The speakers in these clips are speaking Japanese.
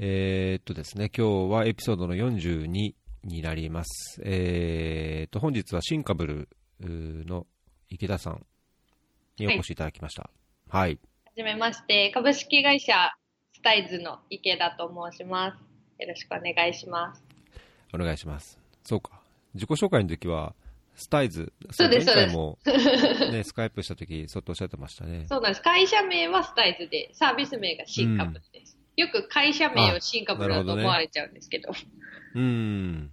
えーっとですね、今日はエピソードの42になります。えーっと、本日はシンカブルの池田さんにお越しいただきました。はい。はじめまして、株式会社スタイズの池田と申します。よろしくお願いします。お願いします。そうか。自己紹介の時は、スタイズ。そうです前回も、ね、スカイプした時、そうとおっしゃってましたね。そうなんです。会社名はスタイズで、サービス名がシンカブルです。よく会社名をシンカブルだと思われちゃうんですけど。うん。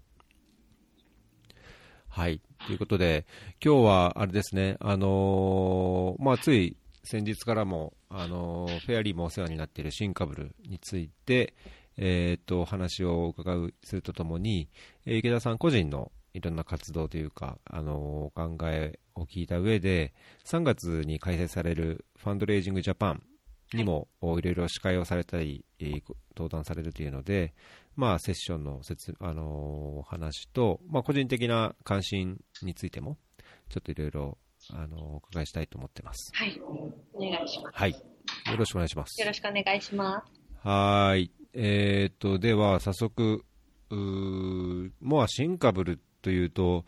はい。ということで、今日は、あれですね、あのーまあ、つい先日からも、あのーフェアリーもお世話になっているシンカブルについて、えーっと、お話を伺う、するとともに、え池田さん個人のいろんな活動というか、あのお考えを聞いた上で、3月に開催されるファンドレイジングジャパンにも、おいろいろ司会をされたり、えー登壇されるというので、まあ、セッションの説、あのーお話と、まあ、個人的な関心についても、ちょっといろいろ、あのーお伺いしたいと思ってます。はい。お願いします。はい。よろしくお願いします。よろしくお願いします。はーい。えーっと、では、早速、うーもうシンカブルというと、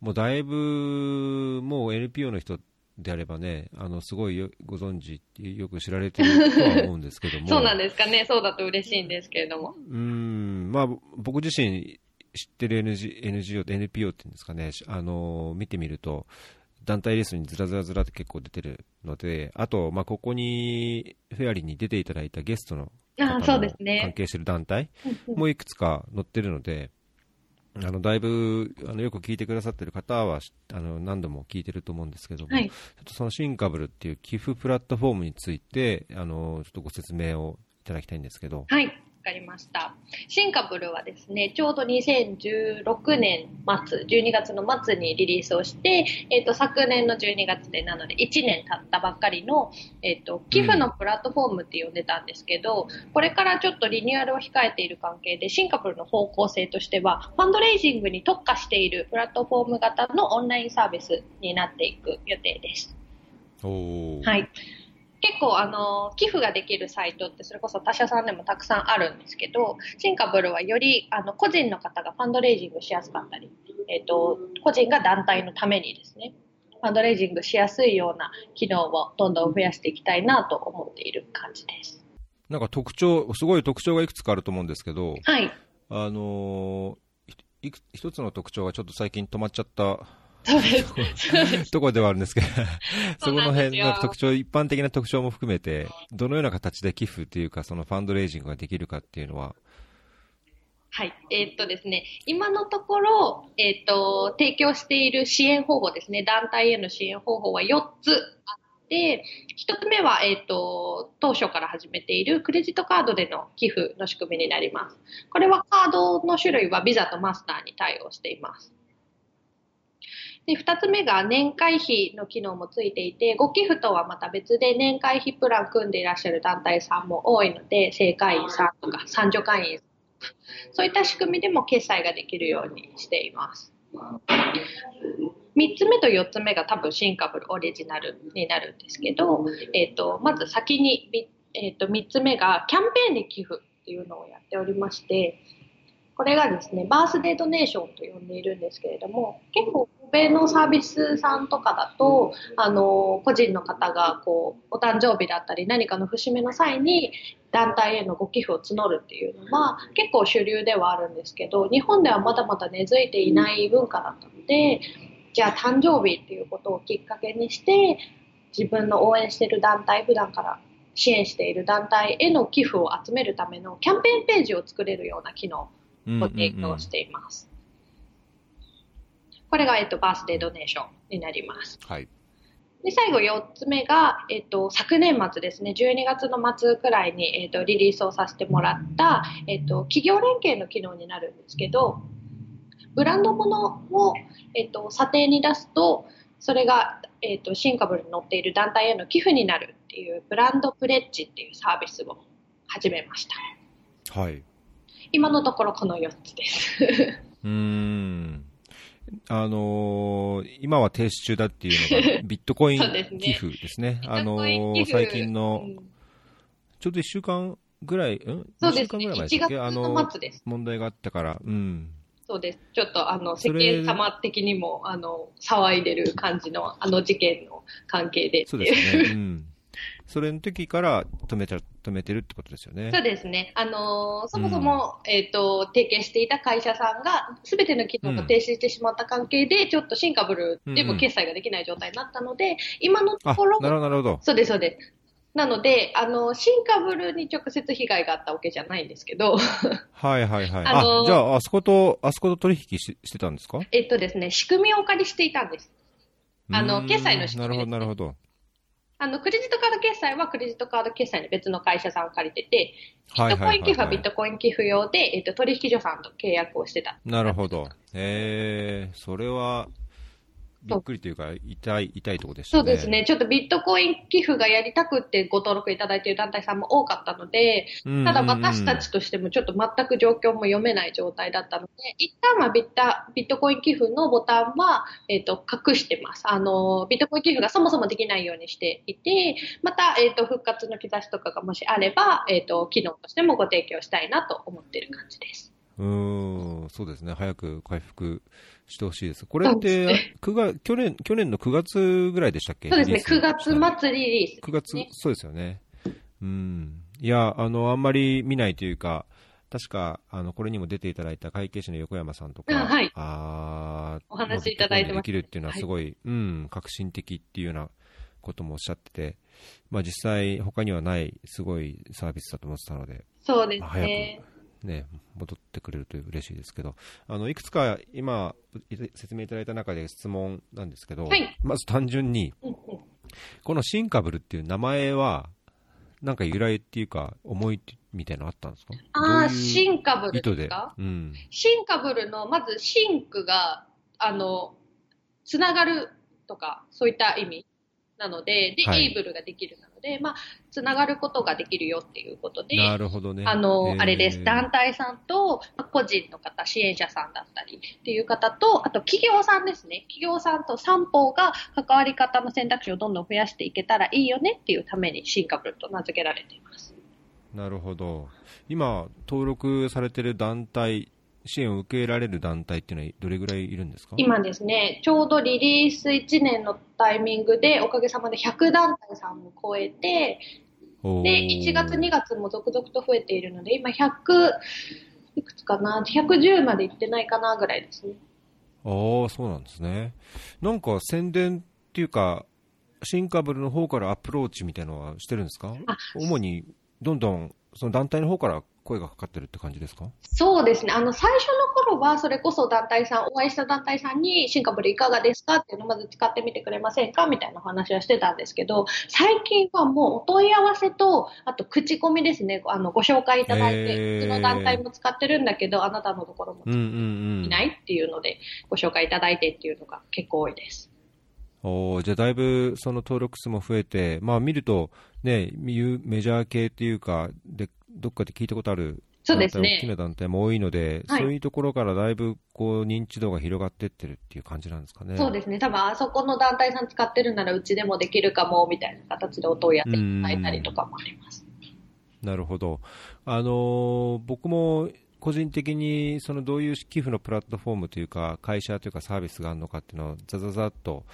もうだいぶ、もう NPO の人であればね、あの、すごいよご存知、よく知られてるとは思うんですけども。そうなんですかね。そうだと嬉しいんですけれども。うーん、まあ、僕自身知ってる NG NGO、NPO っていうんですかね、しあの見てみると、団体レースにずらずらずらって結構出てるので、あと、まあ、ここに、フェアリーに出ていただいたゲストの関係してる団体もいくつか載ってるので、あのだいぶあのよく聞いてくださってる方はしあの何度も聞いてると思うんですけども、はい。ちょっとそのシンカブルっていう寄付プラットフォームについてあのちょっとご説明をいただきたいんですけど、はい、わかりました。シンカブルはですね、ちょうど2016年末、12月の末にリリースをして、えっ、と、昨年の12月で、なので1年経ったばっかりの、えっ、と、寄付のプラットフォームって呼んでたんですけど、これからちょっとリニューアルを控えている関係で、シンカブルの方向性としては、ファンドレイジングに特化しているプラットフォーム型のオンラインサービスになっていく予定です。はい。結構あの寄付ができるサイトってそれこそ他社さんでもたくさんあるんですけどシンカブルはよりあの個人の方がファンドレイジングしやすかったり、えっと個人が団体のためにですねファンドレイジングしやすいような機能をどんどん増やしていきたいなと思っている感じです。なんか特徴、すごい特徴がいくつかあると思うんですけど、はい。あのーいく一つの特徴がちょっと最近止まっちゃった。ところではあるんですけど、そこの辺の特徴、一般的な特徴も含めて、どのような形で寄付というか、そのファンドレイジングができるかっていうのは、はい。えーっとですね、今のところ、えーっと、提供している支援方法ですね、団体への支援方法は4つあって、1つ目は、えーっと、当初から始めているクレジットカードでの寄付の仕組みになります。これはカードの種類はビザとマスターに対応しています。で、2つ目が年会費の機能もついていて、ご寄付とはまた別で年会費プラン組んでいらっしゃる団体さんも多いので、正会員さんとか三助会員そういった仕組みでも決済ができるようにしています。3つ目と4つ目が多分シンカブルオリジナルになるんですけど、えー、とまず先に、びえー、と3つ目がキャンペーンで寄付っていうのをやっておりましてこれがですねバースデードネーションと呼んでいるんですけれども結構欧米のサービスさんとかだとあの個人の方がこうお誕生日だったり何かの節目の際に団体へのご寄付を募るっていうのは結構主流ではあるんですけど日本ではまだまだ根付いていない文化だったのでじゃあ誕生日っていうことをきっかけにして自分の応援している団体普段から支援している団体への寄付を集めるためのキャンペーンページを作れるような機能うんを提供しています。これが、えっと、バースデードネーションになります。はい。で、最後4つ目が、えっと、昨年末ですね、12月の末くらいに、えっと、リリースをさせてもらった、えっと、企業連携の機能になるんですけど、ブランドものを、えっと、査定に出すと、それが、えっと、シンカブルに載っている団体への寄付になるっていう、ブランドプレッジっていうサービスを始めました。はい。今のところこの4つです。うーん。あのー今は停止中だっていうのが、ビットコインそうですね寄付ですね。あのー最近のう、んちょうど1週間ぐらい、ん？そうですね。二週間ぐらい前1でしたっけ？月あのの末です。問題があったから、うん。そうです。ちょっとあの、世間様的にも、あの、騒いでる感じの、あの事件の関係で。そうですね。うん。それの時から止めた、止めてるってことですよね。そうですね。あのーそもそも、えっ、と、提携していた会社さんが、すべての機能が停止してしまった関係で、ちょっとシンカブルでも決済ができない状態になったので、今のとあ、ころ、なるほど、なるほど。そうです、そうです。なので、あの、シンカブルに直接被害があったわけじゃないんですけど、はいはいはい。あのーあ、じゃあ、あそこと、あそこと取引ししてたんですか？えっとですね、仕組みをお借りしていたんです。あのうーん決済の仕組みねなるほど、なるほど。あの、クレジットカード決済はクレジットカード決済に別の会社さんを借りてて、ビはいットコイン寄付はビッはトコイン寄付用で、えっと、取引所さんと契約をしてた。い。なるほど。えー、それは、びっくりというか、痛い、痛いところでしたね。そうです。ね。ちょっとビットコイン寄付がやりたくってご登録いただいている団体さんも多かったので、ただ私たちとしてもちょっと全く状況も読めない状態だったので、一旦はビッタビットコイン寄付のボタンは、えっ、と、隠してます。あの、ビットコイン寄付がそもそもできないようにしていて、また、えっ、と、復活の兆しとかがもしあれば、えっ、と、機能としてもご提供したいなと思っている感じです。うーん、そうですね。早く回復してほしいです。これって、9月、去年、去年の9月ぐらいでしたっけ？そうですね。9リリース月末リリース、9月、そうですよね。うん。いや、あの、あんまり見ないというか、確か、あの、これにも出ていただいた会計士の横山さんとか、あはいあーお話いただいてますできるっていうのはすごい、うん、革新的っていうようなこともおっしゃってて、まあ実際他にはないすごいサービスだと思ってたので、そうですまあ早くね。ね、戻ってくれると嬉しいですけど、あのいくつか今、い説明いただいた中で質問なんですけど、はいまず単純に、このシンカブルっていう名前は、なんか由来っていうか、思いみたいなのあったんですか？ああ、シンカブルですか？うん。シンカブルの、まずシンクが、あの、つながるとか、そういった意味なので、で、はいエイブルができるなので、まあ、つながることができるよっていうことで、なるほどね。あの、あれです。団団体さんと、まあ個人の方、支援者さんだったりっていう方と、あと企業さんですね。企業さんと三方が関わり方の選択肢をどんどん増やしていけたらいいよねっていうためにシンカブルと名付けられています。なるほど。今、登録されてる団体、支援を受けられる団体っていうのはどれぐらいいるんですか？今ですね、ちょうどリリース1年のタイミングで、おかげさまで100団体さんも超えて、で、1月、2月も続々と増えているので、今100、いくつかな ?110 までいってないかなぐらいですね。ああ、そうなんですね。なんか宣伝っていうか、シンカブルの方からアプローチみたいなのはしてるんですか？あ主に、どんどん、その団体の方から声がかかってるって感じですか？そうですね。あの、最初の頃は、それこそ団体さん、お会いした団体さんに、シンカブルいかがですか？っていうのをまず使ってみてくれませんか？みたいなお話はしてたんですけど、最近はもうお問い合わせと、あと口コミですね。あの、ご紹介いただいへて、ーうちの団体も使ってるんだけど、あなたのところも。いないっていうので、ご紹介いただいてっていうのが結構多いです。おーじゃあだいぶその登録数も増えて、まあ見ると、ね、メジャー系っていうか、で、どっかで聞いたことあるそうですね大きな団体も多いので、はいそういうところからだいぶこう認知度が広がってってるっていう感じなんですかね。そうですね。多分あそこの団体さん使ってるならうちでもできるかも、みたいな形でお問い合わせいただいたりとかもあります。なるほど。あのー僕も個人的にそのどういう寄付のプラットフォームというか、会社というかサービスがあるのかっていうのをざざざっと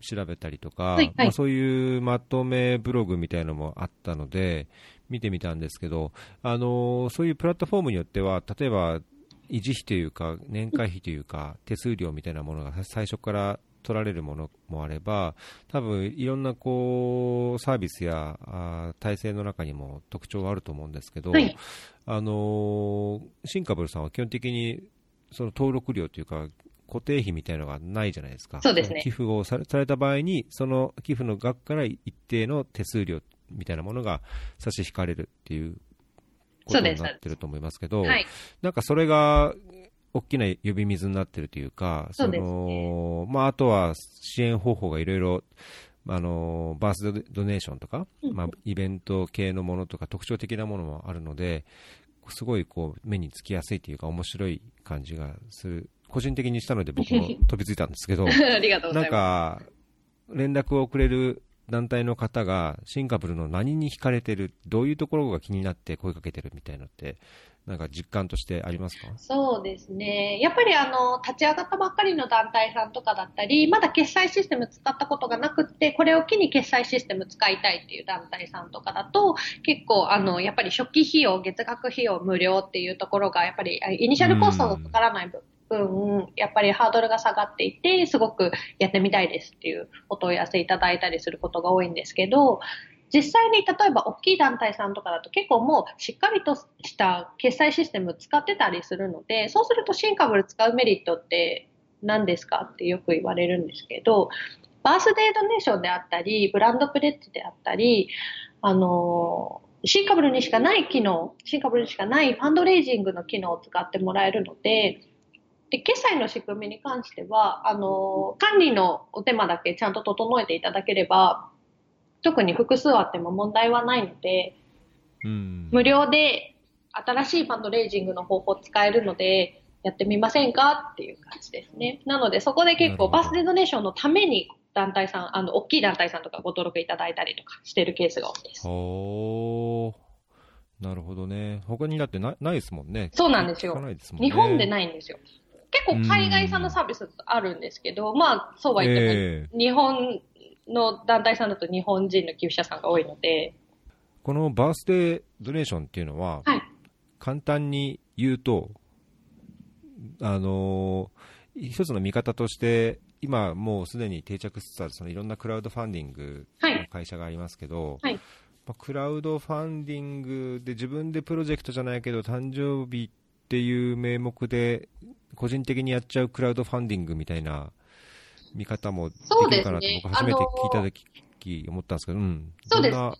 調べたりとか、はいはい。まあ、そういうまとめブログみたいなのもあったので、見てみたんですけど、あのーそういうプラットフォームによっては、例えば維持費というか、年会費というか、手数料みたいなものが最初から取られるものもあれば、多分いろんなこうサービスやあー体制の中にも特徴があると思うんですけど、はい。あのーシンカブルさんは基本的にその登録料というか、固定費みたいなのがないじゃないですか。そうですね寄付をされされた場合に、その寄付の額から一定の手数料みたいなものが差し引かれるっていうことになってると思いますけど、はい。なんかそれが大きな呼び水になってるというか、そうですねのまあ、あとは支援方法がいろいろ、あのバースドドネーションとか、うんまあ、イベント系のものとか特徴的なものもあるので、すごいこう目につきやすいというか、面白い感じがする、個人的にしたので僕も 飛びついたんですけど、ないん。か、連絡をくれる団体の方がシンガブルの何に惹かれてる、どういうところが気になって声かけてるみたいなのって、なんか実感としてありますか？そうですね。やっぱりあの、立ち上がったばっかりの団体さんとかだったり、まだ決済システム使ったことがなくって、これを機に決済システム使いたいっていう団体さんとかだと、結構あの、やっぱり初期費用、月額費用無料っていうところが、やっぱりイニシャルコストがかからない分、分、やっぱりハードルが下がっていて、すごくやってみたいですっていうお問い合わせいただいたりすることが多いんですけど、実際に例えば大きい団体さんとかだと結構もうしっかりとした決済システム使ってたりするので、そうするとシンカブル使うメリットって何ですかってよく言われるんですけど、バースデードネーションであったり、ブランドプレッジであったり、あの、シンカブルにしかない機能、シンカブルにしかないファンドレイジングの機能を使ってもらえるので、で、決済の仕組みに関しては、あの、管理のお手間だけちゃんと整えていただければ、特に複数あっても問題はないので、うん、無料で新しいファンドレイジングの方法使えるので、やってみませんかっていう感じですね。なので、そこで結構バースデードネーションのために団体さん、あの、大きい団体さんとかご登録いただいたりとかしてるケースが多いです。おなるほどね。他にだってなないですもんね。そうなんですよ。ね、日本でないんですよ。結構海外産のサービスあるんですけど、まあ、そうは言っても、えー、日本の団体さんだと日本人の寄付者さんが多いので。このバースデードネーションっていうのは、はい、簡単に言うと、あのー、一つの見方として、今もうすでに定着しつつあるそのいろんなクラウドファンディングの会社がありますけど、はい、まあ、クラウドファンディングで自分でプロジェクトじゃないけど誕生日っていう名目で個人的にやっちゃうクラウドファンディングみたいな見方もできるかなと、僕初めて聞いた時思ったんですけど、うん。そうです。バ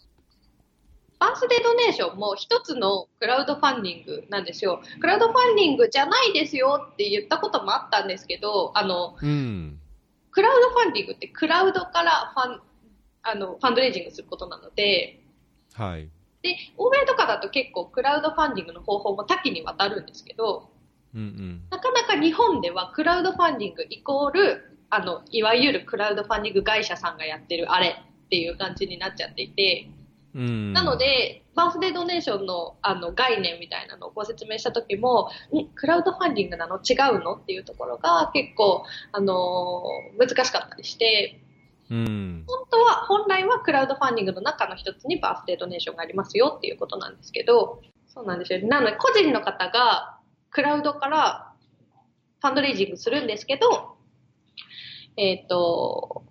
ースデードネーションも一つのクラウドファンディングなんですよ。クラウドファンディングじゃないですよって言ったこともあったんですけど、あの、うん、クラウドファンディングってクラウドからファン、あの、ファンドレイジングすることなので、はい。で、欧米とかだと結構クラウドファンディングの方法も多岐にわたるんですけど、うんうん、なかなか日本ではクラウドファンディングイコールあの、いわゆるクラウドファンディング会社さんがやってるあれっていう感じになっちゃっていて、うん、なので、バースデードネーションのあの概念みたいなのをご説明した時も、クラウドファンディングなの？違うの？っていうところが結構、あのー、難しかったりして、うん、本当は、本来はクラウドファンディングの中の一つにバースデードネーションがありますよっていうことなんですけど、そうなんですよ。なので、個人の方がクラウドからファンドレイジングするんですけど、えっ、ー、と、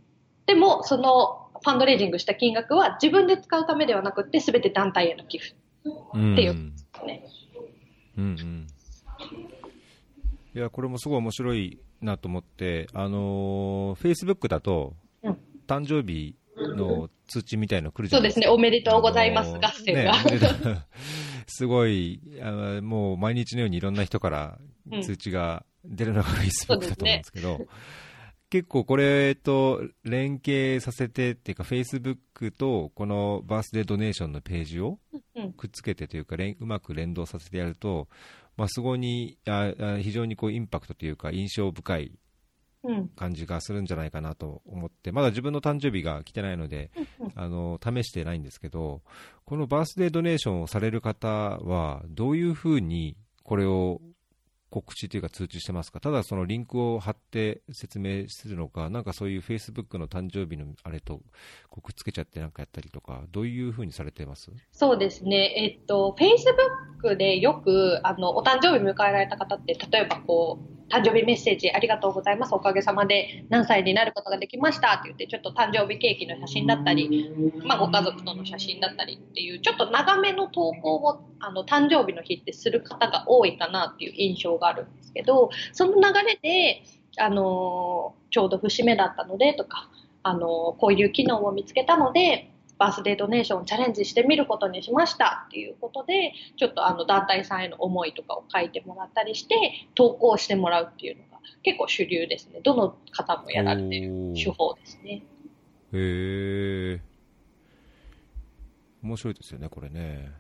でも、そのファンドレイジングした金額は自分で使うためではなくて、すべて団体への寄付っていう、ね、うん、うん、いや、これもすごい面白いなと思って、あのー、Facebook だと、うん、誕生日の通知みたいの来るじゃないですか。そうですね、おめでとうございます合戦が。ね、すごいあ、もう毎日のようにいろんな人から通知が出るのが Facebook だと思うんですけど、結構これと連携させてっていうか、フェイスブックとこのバースデードネーションのページをくっつけてというか、うまく連動させてやると、まあ、すごいあ非常にこうインパクトというか、印象深い感じがするんじゃないかなと思って、まだ自分の誕生日が来てないので、あの試してないんですけど、このバースデードネーションをされる方は、どういうふうにこれを告知というか通知してますか、ただそのリンクを貼って説明するのか、なんかそういうフェイスブックの誕生日のあれとくっつけちゃってなんかやったりとか、どういうふうにされてます？そうですね、えっと、フェイスブックでよくあのお誕生日迎えられた方って、例えばこう、誕生日メッセージありがとうございます。おかげさまで何歳になることができましたって言って、ちょっと誕生日ケーキの写真だったり、まあ、ご家族との写真だったりっていう、ちょっと長めの投稿を、あの、誕生日の日ってする方が多いかなっていう印象があるんですけど、その流れで、あの、ちょうど節目だったのでとか、あの、こういう機能を見つけたので、バースデードネーションチャレンジしてみることにしましたっていうことで、ちょっとあの団体さんへの思いとかを書いてもらったりして、投稿してもらうっていうのが結構主流ですね。どの方もやられてる手法ですね。へえ。面白いですよね、これね。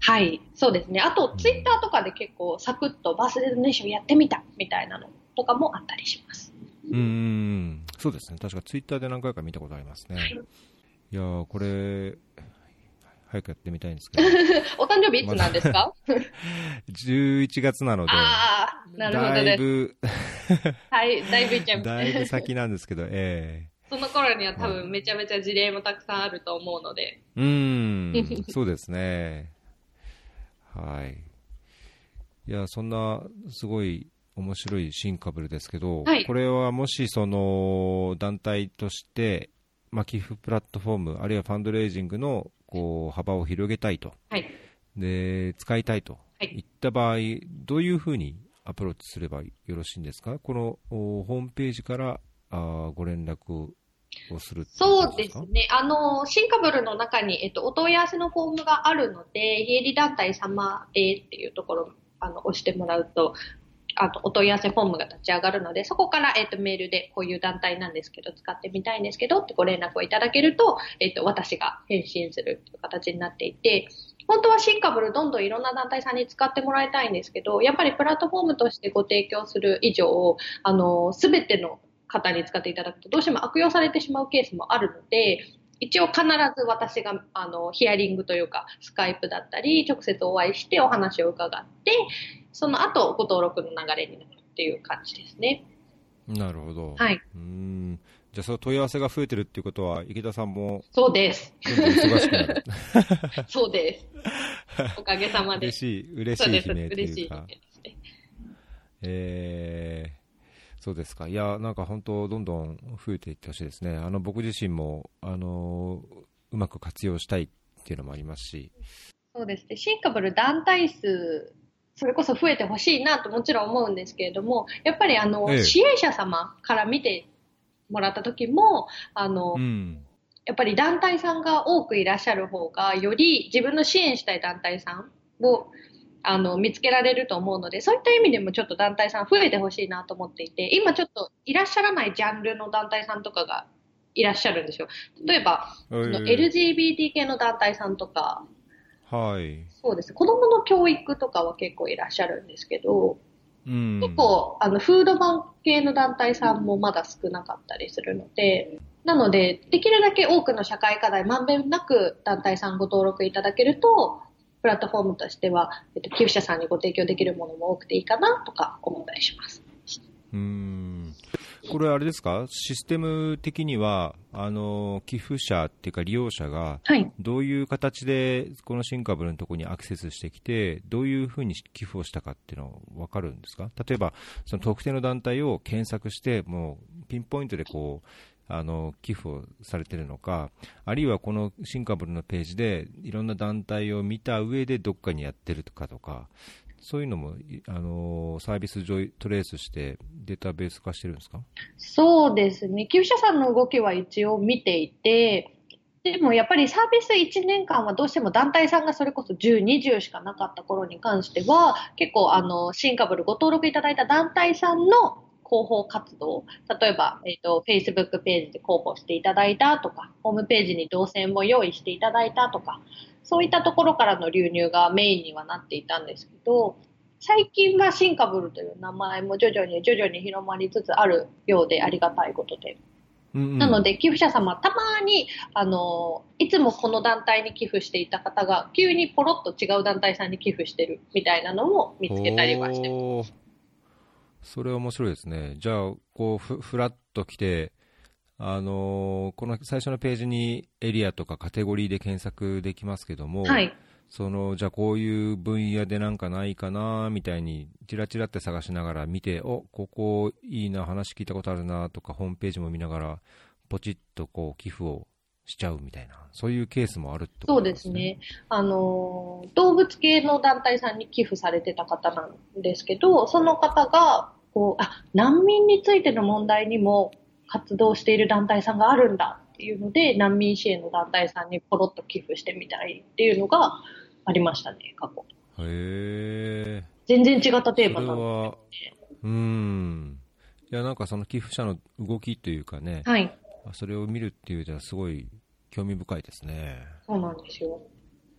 はい、そうですね。あと、ツイッターとかで結構サクッとバースデードネーションやってみたみたいなのとかもあったりします。うん、そうですね。確かツイッターで何回か見たことありますね。はいいやーこれ、早くやってみたいんですけど、お誕生日いつなんですか、11 月なので、ああ、なるほどだいです。ぶ、はい、だいぶいっちゃいますだいぶね。先なんですけど、えその頃には多分めちゃめちゃ事例もたくさんあると思うので。えうーん、そうですね。はい。いや、そんな、すごい面白いシンカブルですけど、はいこれはもし、その、団体として、まあ、寄付プラットフォーム、あるいはファンドレイジングの、こう、幅を広げたいと。はい。で、使いたいとはいいった場合、どういうふうにアプローチすればよろしいんですか？このおホームページからあーご連絡をするそうですね。あの、シンカブルの中に、えっと、お問い合わせのフォームがあるので、非営利団体様へっていうところ、あの、押してもらうと、あの、お問い合わせフォームが立ち上がるので、そこから、えっと、メールでこういう団体なんですけど、使ってみたいんですけどってご連絡をいただけると、えっと、私が返信するっていう形になっていて、本当はシンカブルどんどんいろんな団体さんに使ってもらいたいんですけど、やっぱりプラットフォームとしてご提供する以上、あの、すべての方に使っていただくとどうしても悪用されてしまうケースもあるので、一応必ず私があのヒアリングというかスカイプだったり直接お会いしてお話を伺ってその後ご登録の流れになるっていう感じですね。なるほど。はい。うーん。じゃあ、その問い合わせが増えてるっていうことは、池田さんもそうです。どんどん忙しくなる。そうです。おかげさまで。嬉しい、嬉。しい悲鳴と嬉しいいうか。ですね。えー、そうですか。いや、なんか本当、どんどん増えていってほしいですね。あの、僕自身も、あの、うまく活用したいっていうのもありますし。そうですね。シンカブル団体数、それこそ増えてほしいなともちろん思うんですけれども、やっぱりあの、ええ支援者様から見てもらった時も、あの、うん。やっぱり団体さんが多くいらっしゃる方が、より自分の支援したい団体さんをあの見つけられると思うので、そういった意味でもちょっと団体さん増えてほしいなと思っていて、今ちょっといらっしゃらないジャンルの団体さんとかがいらっしゃるんですよ。例えば、えそのー LGBT 系の団体さんとか、はい。そうですね、子供の教育とかは結構いらっしゃるんですけど、うん。結構、あの、フードバンク系の団体さんもまだ少なかったりするので、なので、できるだけ多くの社会課題、まんべんなく団体さんご登録いただけると、プラットフォームとしては、えっと、寄付者さんにご提供できるものも多くていいかなとか思ったりします。うーんこれ、あれですか、システム的には、あの寄付者っていうか、利用者が、はい。どういう形でこの新株のところにアクセスしてきて、どういうふうに寄付をしたかっていうのは分かるんですか、例えば、その特定の団体を検索して、もうピンポイントでこうあの寄付をされてるのか、あるいはこの新株のページでいろんな団体を見た上でどっかにやってるとかとか、そういうのもあのサービス上トレースしてデータベース化してるんですか？そうですね。寄付者さんの動きは一応見ていて、でもやっぱりサービス1年間はどうしても団体さんがそれこそ10、20しかなかった頃に関しては、結構あの、新株ご登録いただいた団体さんの広報活動、例えば、えっ、と、Facebook ページで広報していただいたとか、ホームページに動線も用意していただいたとか、そういったところからの流入がメインにはなっていたんですけど、最近はシンカブルという名前も徐々に徐々に広まりつつあるようでありがたいことで。なので、寄付者様、たまに、あの、いつもこの団体に寄付していた方が、急にポロッと違う団体さんに寄付してるみたいなのも見つけたりはしてます。それは面白いですね。じゃあ、こうふ、ふらっと来て、あのーこの最初のページにエリアとかカテゴリーで検索できますけども、はい。そのじゃあこういう分野でなんかないかなみたいに、チラチラって探しながら見て、おここいいな、話聞いたことあるなとか、ホームページも見ながら、ポチッとこう寄付をしちゃうみたいな、そういうケースもあるってことそうですね。あの、動物系の団体さんに寄付されてた方なんですけど、その方が、こう、あ、難民についての問題にも活動している団体さんがあるんだっていうので、難民支援の団体さんにポロッと寄付してみたいっていうのがありましたね、過去。へえ。全然違ったテーマなのは、うーん。いや、なんかその寄付者の動きというかね、はい。それを見るっていうのはすごい興味深いですね。そうなんですよ。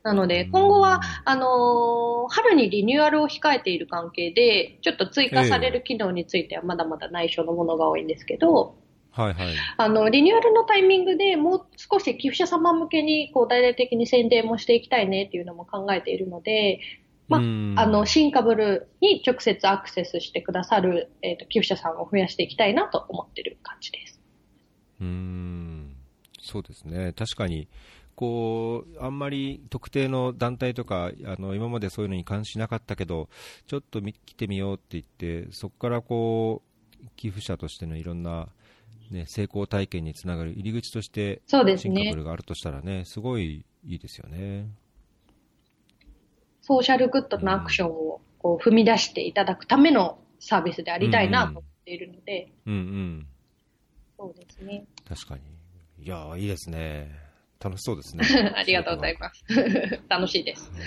なので、今後は、あのー春にリニューアルを控えている関係で、ちょっと追加される機能についてはまだまだ内緒のものが多いんですけど、はいはい。あの、リニューアルのタイミングでもう少し寄付者様向けに、こう、大々的に宣伝もしていきたいねっていうのも考えているので、まあうんあの、シンカブルに直接アクセスしてくださる、えっ、と、寄付者さんを増やしていきたいなと思ってる感じです。うーんそうですね、確かに、こう、あんまり特定の団体とか、あの、今までそういうのに関心なかったけど、ちょっと見来てみようって言って、そこからこう、寄付者としてのいろんな、ね、成功体験につながる入り口として、そうですねシンカブ。ルがあるとしたらね、すごいいいですよね。ソーシャルグッドなアクションをこう踏み出していただくためのサービスでありたいなと思っているので、うんうん。そうですね。確かに。いやーいいですね。楽しそうですね。ありがとうございます。楽しいです。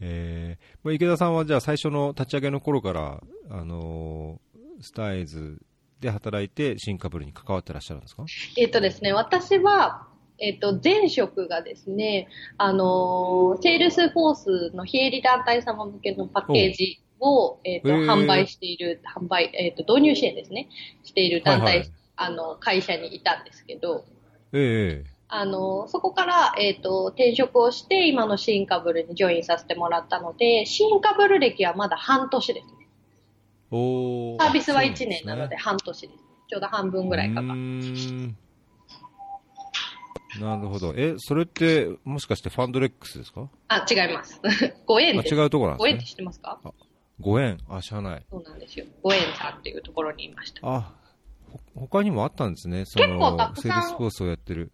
えーもう池田さんはじゃあ最初の立ち上げの頃から、あのースターイズで働いてシンカブルに関わってらっしゃるんですか？えっ、とですね、私は、えっ、と、前職がですね、あのーセールスフォースの非営利団体様向けのパッケージを、えっ、と、販売している、販売、えっ、と、導入支援ですね、している団体、はいはいあの、会社にいたんですけど、えあの、そこから、えっ、と、転職をして、今のシンカブルにジョインさせてもらったので、シンカブル歴はまだ半年ですね。えおサービスは1年なので半年です。ちょうど半分ぐらいかかなるほど。え、それって、もしかしてファンドレックスですか？あ、違います。ご縁あ、です。違うところなんご縁ってですね。知ってますか？ご縁。あ、知らない。そうなんですよ。ご縁さんっていうところにいました。あ、ほ他にもあったんですね。そ結構たの、くさんセールスフォースをやってる。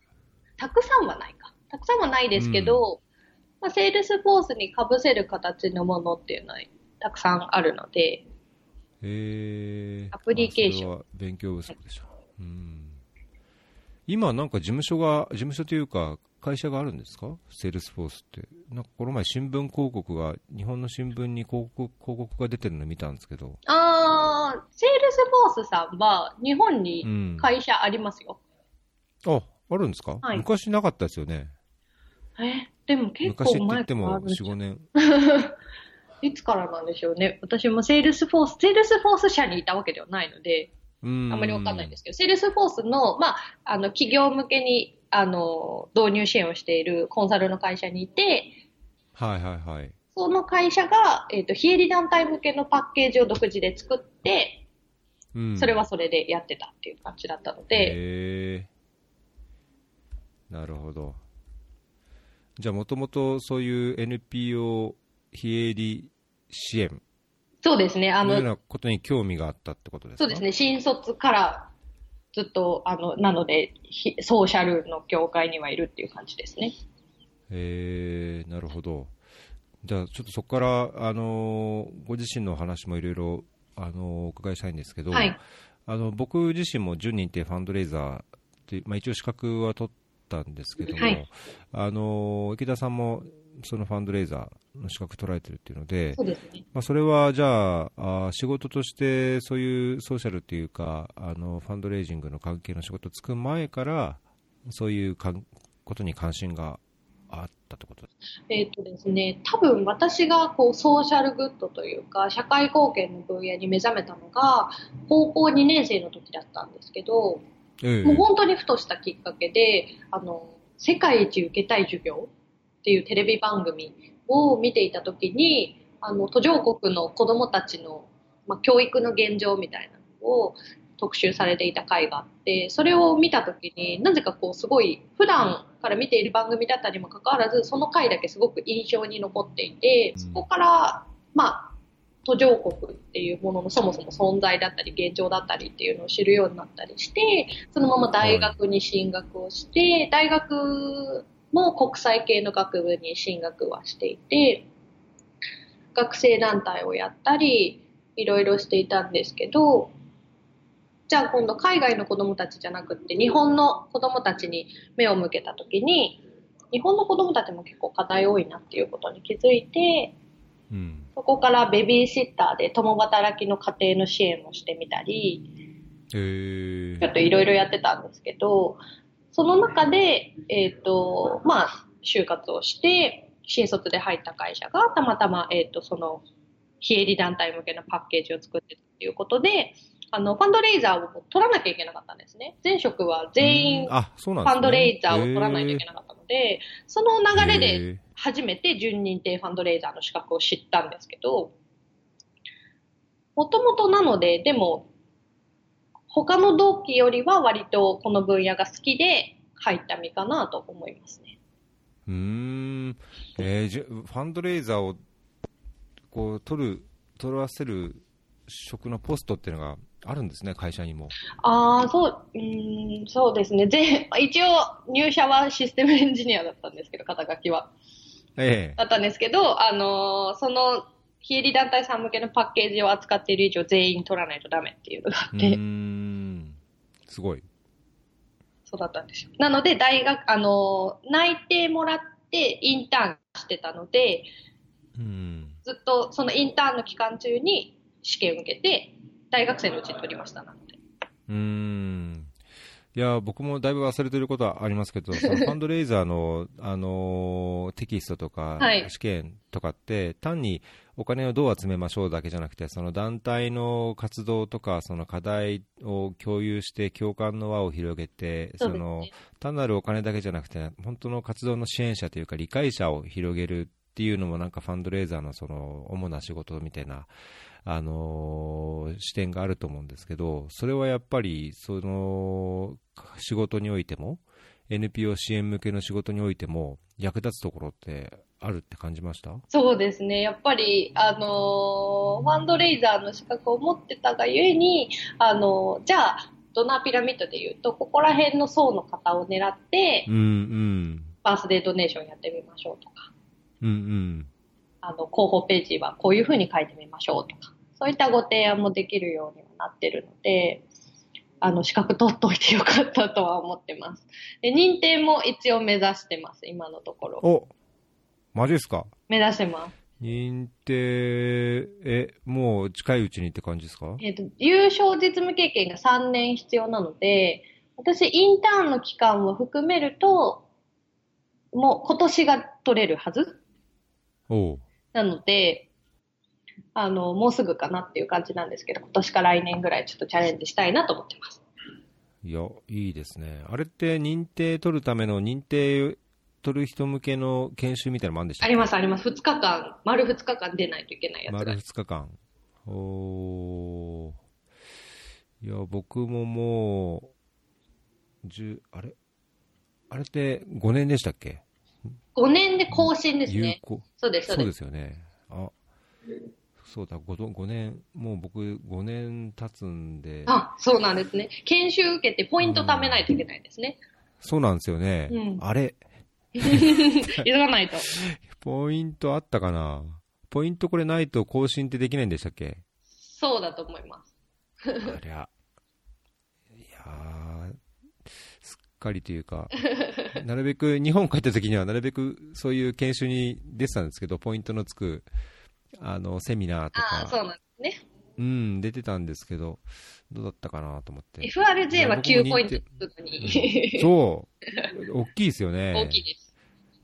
たくさんはないか。たくさんはないですけど、まあ、セールスフォースに被せる形のものっていうのはたくさんあるので、えー、アプリケーション勉強不足でした。うん。今なんか事務所が、事務所というか、会社があるんですか？セールスフォースって。なんかこの前新聞広告が、日本の新聞に広告広告が出てるの見たんですけど。あー、セールスフォースさんは日本うにん。会社ありますよ。あ、あるんですか、はい昔なかったですよね。え、でも結昔って言構前っても4、からあるんじゃ5年。いつからなんでしょうね。私もセールスフォース、セールスフォース社にいたわけではないので、うん。あんまりわかんないんですけど、セールスフォースの、まあ、あの、企業向けに、あの、導入支援をしているコンサルの会社にいて、はいはいはい。その会社が、えっ、と、非営利団体向けのパッケージを独自で作って、うん。それはそれでやってたっていう感じだったので、なるほど。じゃあ、もともとそういう NPO 非営利支援そうですね、あの、のようなことに興味があったってことですか？そうですね、新卒からずっと、あの、なので、ひソーシャルの業界にはいるっていう感じですね。へーなるほど。じゃあ、ちょっとそこから、あのーご自身の話もいろいろ、あのーお伺いしたいんですけど、はいあの僕自身も10人ってファンドレイザーって、まあ、一応資格は取ったんですけども、はいあのー池田さんもそのファンドレイザーの資格取られてるっていうので、そうですね。まあ、それはじゃあ仕事としてそういうソーシャルっていうかあのファンドレイジングの関係の仕事つく前からそういうかんことに関心があったってことですえっ、とですね、多分私がこうソーシャルグッドというか、社会貢献の分野に目覚めたのが、高校2年生の時だったんですけど、ええもう本当にふとしたきっかけで、あの、世界一受けたい授業っていうテレビ番組を見ていた時に、あの、途上国の子供たちの、まあ、教育の現状みたいなのを特集されていた回があって、それを見た時になぜかこうすごい普段から見ている番組だったにもかかわらず、その回だけすごく印象に残っていて、そこから、まあ、途上国っていうもののそもそも存在だったり現状だったりっていうのを知るようになったりしてそのまま大学に進学をして、大学も国際系の学部に進学はしていて学生団体をやったりいろいろしていたんですけどじゃあ今度海外の子供たちじゃなくって日本の子供たちに目を向けた時に日本の子供たちも結構課題多いなっていうことに気づいてうん。そこからベビーシッターで共働きの家庭の支援をしてみたり、えちょっといろいろやってたんですけど、その中で、えっ、と、まあ、就活をして、新卒で入った会社がたまたま、えっ、と、その、非営利団体向けのパッケージを作ってたっていうことで、あの、ファンドレイザーを取らなきゃいけなかったんですね。前職は全員、フあ、そうなんですね。ァンドレイザーを取らないといけなかったので、その流れで初めて準認定ファンドレイザーの資格を知ったんですけど、もともとなので、でも、他の同期よりは割とこの分野が好きで入った身かなと思いますね。うーん、えーじゅファンドレイザーをこう取る、取らせる職のポストっていうのがあるんですね、会社にも。ああ、そう、うーん、そうですね。ぜ一応入社はシステムエンジニアだったんですけど、肩書きは。ええだったんですけど、あのーその、非営利団体さん向けのパッケージを扱っている以上全員取らないとダメっていうのがあって、うーん、すごい。そうだったんですよ。なので、大学、あのー内定もらってインターンしてたので、うん、ずっとそのインターンの期間中に試験を受けて、大学生のうちに取りました、なので。うーん。いや、僕もだいぶ忘れてることはありますけど、その ファンドレイザーの、あのーテキストとかはい試験とかって、単にお金をどう集めましょうだけじゃなくて、その団体の活動とか、その課題を共有して、共感の輪を広げて、その単なるお金だけじゃなくて、本当の活動の支援者というか、理解者を広げるっていうのも、なんかファンドレイザーのその主な仕事みたいな、あのー視点があると思うんですけど、それはやっぱり、その仕事においても、NPO 支援向けの仕事においても、役立つところってあるって感じました？そうですね。やっぱり、あのーファンドレイザーの資格を持ってたがゆえに、あのーじゃあ、ドナーピラミッドで言うと、ここら辺の層の方を狙ってう、んうん。バースデードネーションやってみましょうとか、うんうん。あの、広報ページはこういう風に書いてみましょうとか、そういったご提案もできるようにはなってるので、あの、資格取っといてよかったとは思ってます。で、認定も一応目指してます、今のところ。おマジですか？目指してます。認定、え、もう近いうちにって感じですか？えっ、と、優勝実務経験が3年必要なので、私、インターンの期間を含めると、もう今年が取れるはず？おうなので、あの、もうすぐかなっていう感じなんですけど、今年か来年ぐらいちょっとチャレンジしたいなと思ってます。いや、いいですね。あれって認定取るための認定取る人向けの研修みたいなのもあるんでしたっけ？あります、あります。2日間、丸2日間出ないといけないやつが丸。2日間。おーいや、僕ももう、10、あれ？あれって5年でしたっけ？5年で更新です有ね。効？そうです、そそううです。ですよね。あ、そうだ、5, 5年、もう僕5年経つんで、あ、そうなんですね。研修受けてポイント貯めないといけないですね。そうなんですよね。うんあれ急がないと。ポイントあったかな？ポイントこれないと更新ってできないんでしたっけ？そうだと思います。ありゃ。いやーすっかりというか、なるべく、日本帰った時にはなるべくそういう研修に出てたんですけど、ポイントのつく、あの、セミナーとああ、そうか、なんですね。うん、出てたんですけど、どうだったかなと思って。FRJ は9僕も認定ポイントつくのに、そう、大きいですよね。大きいです。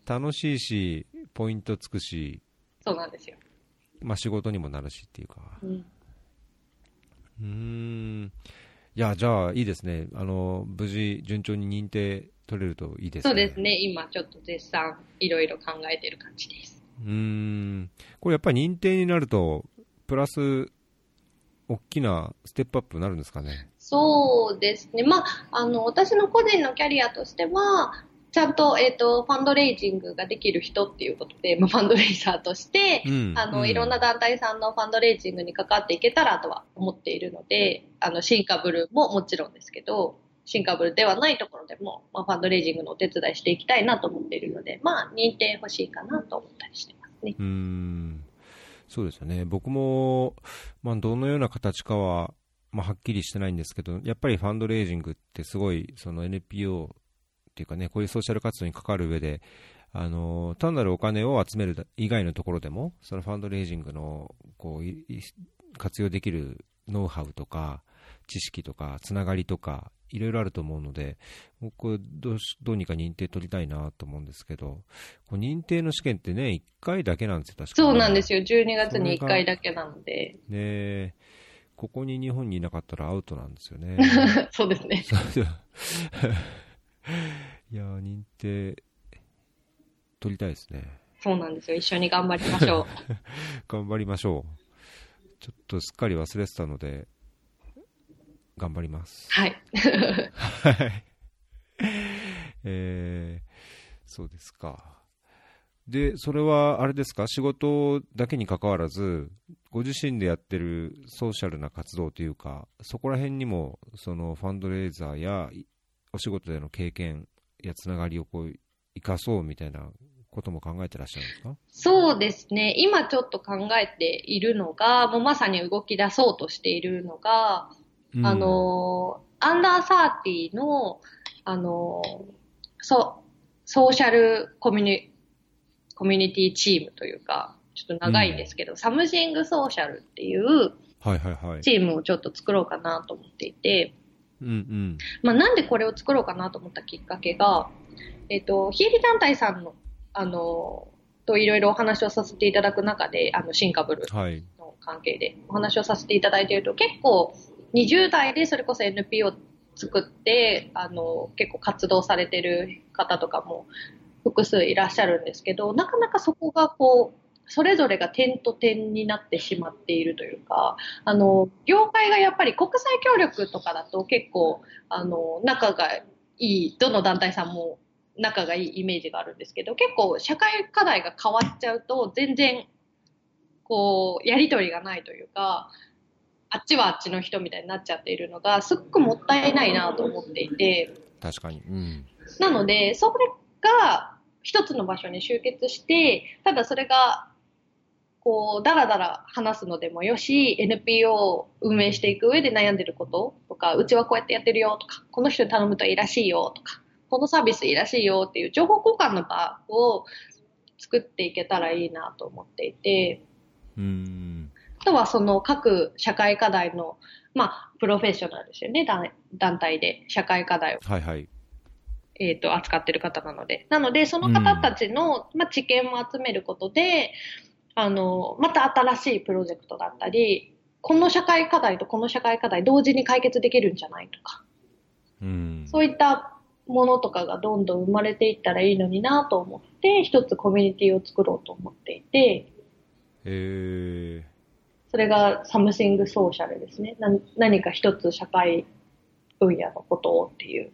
楽しいし、ポイントつくし、そうなんですよ。まあ仕事にもなるしっていうか。うんうーん。いや、じゃあいいですね。あの、無事、順調に認定取れるといいですね。そうですね。今ちょっと絶賛いろいろ考えてる感じです。うーん。これやっぱり認定になると、プラス、大きなステップアップになるんですかね？そうですね。まあ、あの、私の個人のキャリアとしては、ちゃんと、えっ、と、ファンドレイジングができる人っていうことで、まあ、ファンドレイザーとして、うんあの、うんいろんな団体さんのファンドレイジングに関わっていけたらとは思っているので、あの、シンカブルももちろんですけど、シンカブルではないところでも、まあ、ファンドレイジングのお手伝いしていきたいなと思っているので、まあ、認定欲しいかなと思ったりしてますね。うーん。そうですよね。僕も、まあ、どのような形かは、まあ、はっきりしてないんですけど、やっぱりファンドレイジングってすごい、その NPO っていうかね、こういうソーシャル活動に関わる上で、あの、単なるお金を集める以外のところでも、そのファンドレイジングの、こう、活用できるノウハウとか、知識とか、つながりとか、いろいろあると思うので、僕どうし、どうにか認定取りたいなと思うんですけど、こう認定の試験ってね、1回だけなんですよ、確かそうなんですよ。よ。12月に1回だけなので。ねここに日本にいなかったらアウトなんですよね。そうですね。いやー、認定、取りたいですね。そうなんですよ。一緒に頑張りましょう。頑張りましょう。ちょっとすっかり忘れてたので、頑張ります。はい。はい。えー、そうですか。で、それはあれですか、仕事だけに関わらず、ご自身でやってるソーシャルな活動というか、そこら辺にも、そのファンドレーザーやいお仕事での経験やつながりをこう生かそうみたいなことも考えてらっしゃるんですか？そうですね。今ちょっと考えているのが、もうまさに動き出そうとしているのが、うんあの、 under thirty の、あの、ソソーシャルコミュニ、コミュニティチームというか、ちょっと長いですけど、 Something Social っていうはいはいはい。チームをちょっと作ろうかなと思っていて、うんうん。まあ、なんでこれを作ろうかなと思ったきっかけが、えっ、と、非営利団体さんの、あの、といろいろお話をさせていただく中で、あの、シンカブルはい。の関係でお話をさせていただいていると、結構20代でそれこそ NPO を作って、あの、結構活動されてる方とかも複数いらっしゃるんですけど、なかなかそこがこう、それぞれが点と点になってしまっているというか、あの、業界がやっぱり国際協力とかだと結構、あの、仲がいい、どの団体さんも仲がいいイメージがあるんですけど、結構社会課題が変わっちゃうと全然こう、やりとりがないというか、あっちはあっちの人みたいになっちゃっているのが、すっごくもったいないなと思っていて、確かに。うん。なので、それが一つの場所に集結して、ただそれが、こう、だらだら話すのでもよし、NPO を運営していく上で悩んでることとか、うちはこうやってやってるよとか、この人に頼むといいらしいよとか、このサービスいいらしいよっていう情報交換の場を作っていけたらいいなと思っていて、うん。あとはその各社会課題の、まあ、プロフェッショナルですよね、団団体で社会課題を、はいはい。えー、と扱ってる方なので。なので、その方たちの、まあ、知見も集めることで、あの、また新しいプロジェクトだったり、この社会課題とこの社会課題同時に解決できるんじゃないとか、うん。そういったものとかがどんどん生まれていったらいいのになと思って、一つコミュニティを作ろうと思っていて、えそれが Something Social ですね。な何か一つ社会分野のことをっていう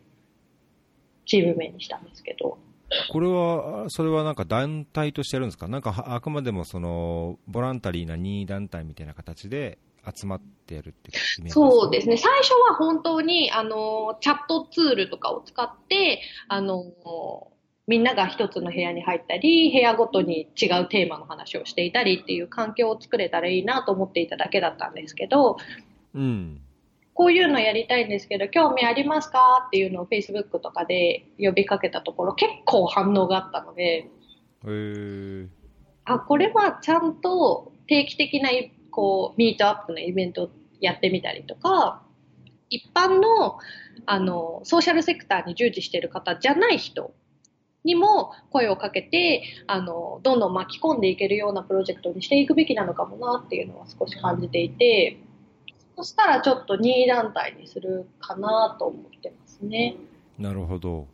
チーム名にしたんですけど。ー、これは、それはなんか団体としてやるんですか？なんかはあくまでもその、ボランタリーな任意団体みたいな形で集まってやるってそうですね。最初は本当に、あの、チャットツールとかを使って、あの、みんなが一つの部屋に入ったり、部屋ごとに違うテーマの話をしていたりっていう環境を作れたらいいなと思っていただけだったんですけど、うん。こういうのやりたいんですけど、興味ありますかっていうのを Facebook とかで呼びかけたところ、結構反応があったので、えー、あ、これはちゃんと定期的な、こう、ミートアップのイベントをやってみたりとか、一般の、あの、ソーシャルセクターに従事している方じゃない人にも声をかけて、あの、どんどん巻き込んでいけるようなプロジェクトにしていくべきなのかもなっていうのは少し感じていて、そしたらちょっと任意団体にするかなと思ってますね。なるほど。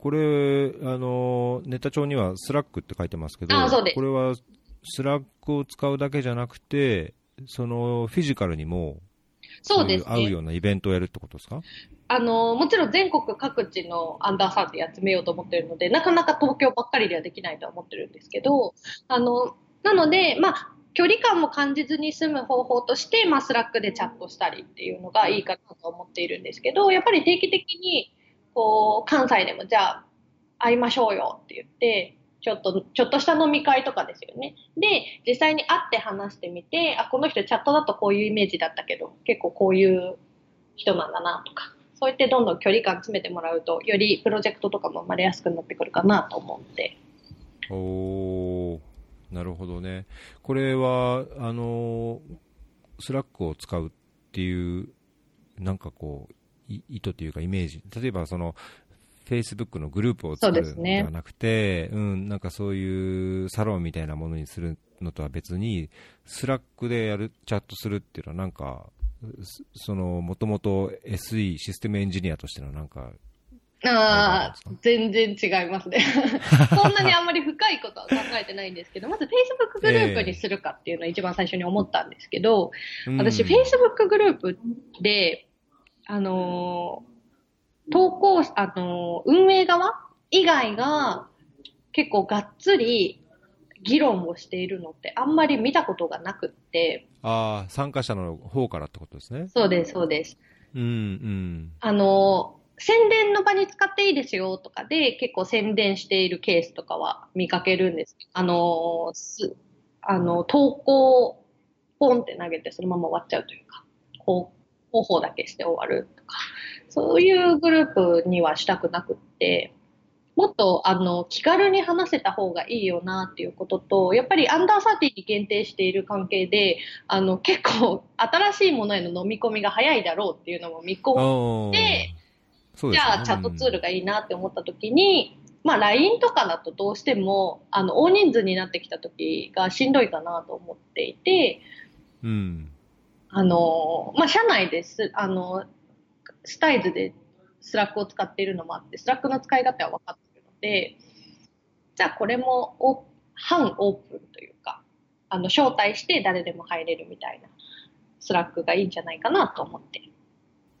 これ、あの、ネタ帳には Slack って書いてますけど、あそうですこれは Slack を使うだけじゃなくて、そのフィジカルにも、そうですね。い合うようなイベントをやるってことですか？あの、もちろん全国各地の under thirty 集めようと思ってるので、なかなか東京ばっかりではできないとは思ってるんですけど、あの、なので、まあ、距離感も感じずに済む方法として、まあ、 Slack でチャットしたりっていうのがいいかなと思っているんですけど、やっぱり定期的に、こう、関西でもじゃあ、会いましょうよって言って、ちょっと、ちょっとした飲み会とかですよね。で、実際に会って話してみて、あ、この人チャットだとこういうイメージだったけど、結構こういう人なんだなとか、そうやってどんどん距離感詰めてもらうと、よりプロジェクトとかも生まれやすくなってくるかなと思って。おー、なるほどね。これは、あの、 Slack を使うっていう、なんかこう、意図というかイメージ。例えばその、Facebook のグループを作るそうではなくて、うん、なんかそういうサロンみたいなものにするのとは別に、 Slack でやる、チャットするっていうのはなんか、その、もともと SE、システムエンジニアとしてのなんか、ああ、全然違いますね。そんなにあんまり深いことは考えてないんですけど、まず Facebook グループにするかっていうのは一番最初に思ったんですけど、私、Facebook グループで、あのー、投稿、あのー、運営側以外が結構がっつり議論をしているのってあんまり見たことがなくって。ああ、参加者の方からってことですね。そうです、そうです。うん、うん。あのー、宣伝の場に使っていいですよとかで結構宣伝しているケースとかは見かけるんです。あの、す、あの、投稿、ポンって投げてそのまま終わっちゃうというか、こう、方法だけして終わるとか、そういうグループにはしたくなくって、もっとあの気軽に話せた方がいいよなっていうことと、やっぱりアンダーサーティに限定している関係で、あの結構新しいものへの飲み込みが早いだろうっていうのも見込んで、じゃあ、チャットツールがいいなって思った時に、まあ、LINE とかだとどうしても、あの、大人数になってきた時がしんどいかなと思っていて、うん。あの、まあ、社内です、あの、スタイズで Slack を使っているのもあって、 Slack の使い方は分かっじゃあこれもお半オープンというか、あの、招待して誰でも入れるみたいな Slack がいいんじゃないかなと思って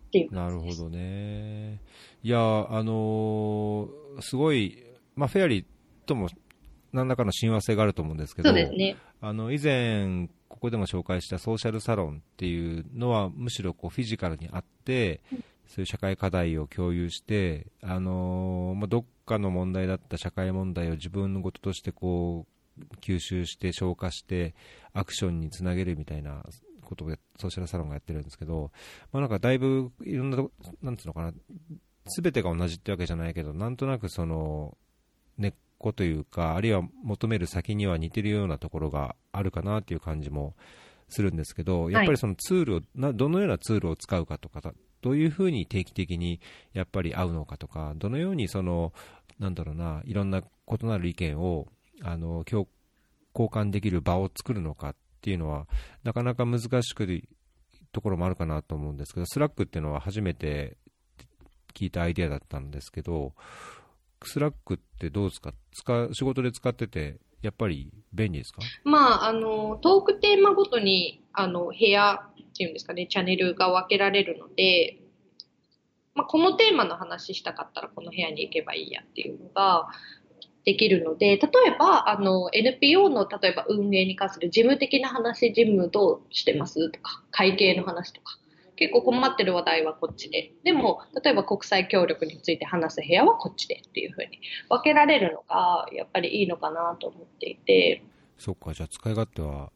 っていうなるほどね。いや、あのー、すごい、まあ、フェアリーとも何らかの親和性があると思うんですけど、ね。あの、以前、ここでも紹介したソーシャルサロンっていうのは、むしろこうフィジカルにあって、そういう社会課題を共有して、あのー、まあ、どっかの問題だった社会問題を自分のこととしてこう、吸収して消化してアクションにつなげるみたいなことをソーシャルサロンがやってるんですけど、まあ、なんかだいぶいろんな、なんつうのかな、すべてが同じってわけじゃないけど、なんとなくその根っこというか、あるいは求める先には似てるようなところがあるかなっていう感じもするんですけど、やっぱりそのツールを、などのようなツールを使うかとか、どういうふうに定期的にやっぱり会うのかとか、どのようにその、なんだろうな、いろんな異なる意見を、あの、交換できる場を作るのかっていうのは、なかなか難しくところもあるかなと思うんですけど、 Slack っていうのは初めて聞いたアイデアだったんですけど、 Slack ってどうですか？使仕事で使ってて、やっぱり便利ですか？まあ、あの、トークテーマごとに、あの、部屋っていうんですかね、チャンネルが分けられるので、まあ、このテーマの話したかったらこの部屋に行けばいいやっていうのが、できるので、例えば、あの、NPO の、例えば運営に関する事務的な話、事務どうしてます？とか、会計の話とか、結構困ってる話題はこっちで、でも、例えば国際協力について話す部屋はこっちでっていうふうに分けられるのが、やっぱりいいのかなと思っていて。そっか、じゃあ使い勝手は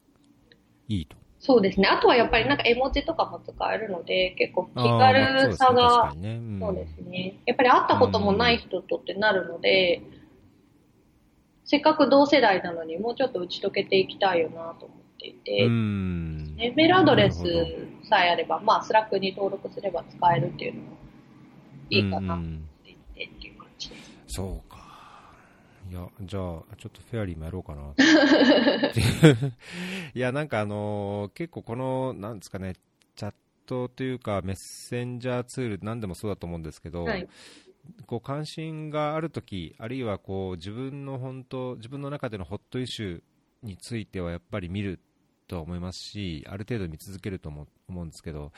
いいと。そうですね。あとはやっぱりなんか絵文字とかも使えるので、結構気軽さが、そうですね。やっぱり会ったこともない人とってなるので、うんせっかく同世代なのにもうちょっと打ち解けていきたいよなと思っていて、メールアドレスさえあれば、まあ、 Slack に登録すれば使えるっていうのもいいかなって言ってっていう感じです。そうか。いや、じゃあ、ちょっとフェアリーもやろうかな。いや、なんかあのー、結構この、なんですかね、チャットというか、メッセンジャーツール、何でもそうだと思うんですけど、はい、こう関心があるとき、あるいはこう自分の本当、自分の中での hot issueについてはやっぱり見ると思いますし、ある程度見続けると思うんですけど、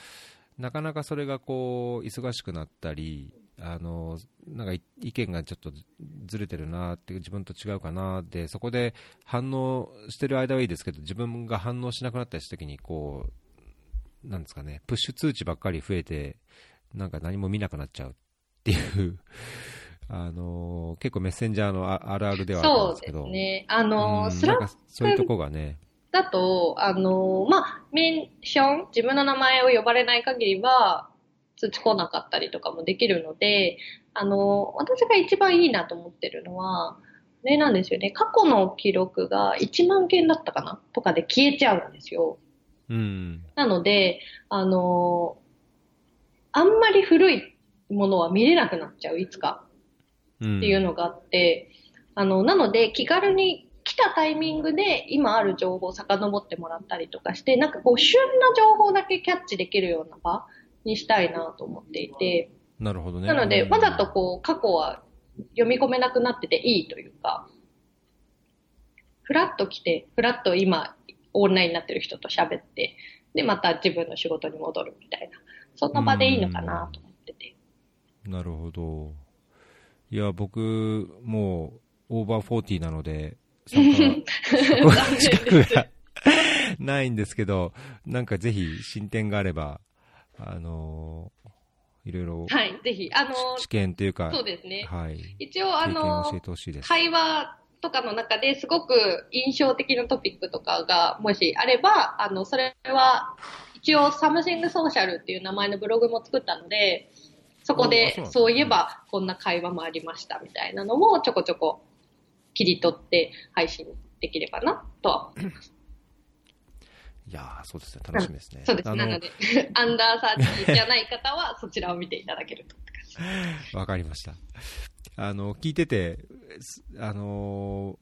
なかなかそれがこう忙しくなったり、あのなんか意見がちょっとずれてるなって自分と違うかなでそこで反応してる間はいいですけど自分が反応しなくなったりした時にこうなんですかねプッシュ通知ばっかり増えてなんか何も見なくなっちゃうっていう あのー、結構メッセンジャーのあるあるではあるんですけど。そうですね。あのー、 Slack そういうとこがね。だと、あのー、まあ、メンション、自分の名前を呼ばれない限りは、通知来なかったりとかもできるので、あの私が一番いいなと思ってるのは、ね、なんですよね。過去の記録が1万件だったかな？とかで消えちゃうんですよ。うん。なので、あのあんまり古いものは見れなくなっちゃう、いつか。っていうのがあって、うん、あの、なので気軽に来来たタイミングで今ある情報を遡ってもらったりとかして、なんかこう旬な情報だけキャッチできるような場にしたいなと思っていて。なるほどね。なので、わざとこう過去は読み込めなくなってていいというか、フラッと来て、フラッと今オンラインになってる人と喋って、で、また自分の仕事に戻るみたいな、そんな場でいいのかなと思ってて。なるほど。いや、僕、もう、オーバーフォーティーなので、参加資格がないんですけど、なんかぜひ進展があれば、あのー、いろいろ、はい、ぜひ、あのー、知見というか、そうですね。はい。一応、あのー、会話とかの中ですごく印象的なトピックとかがもしあれば、あの、それは、一応、 Something Social っていう名前のブログも作ったので、そこで、そういえば、こんな会話もありましたみたいなのもちょこちょこ切り取って配信できればなとは思います。いやそうですね、楽しみですね。そうです。なので、アンダーサーチじゃない方は、そちらを見ていただけると。わかりました。あの、聞いてて、あの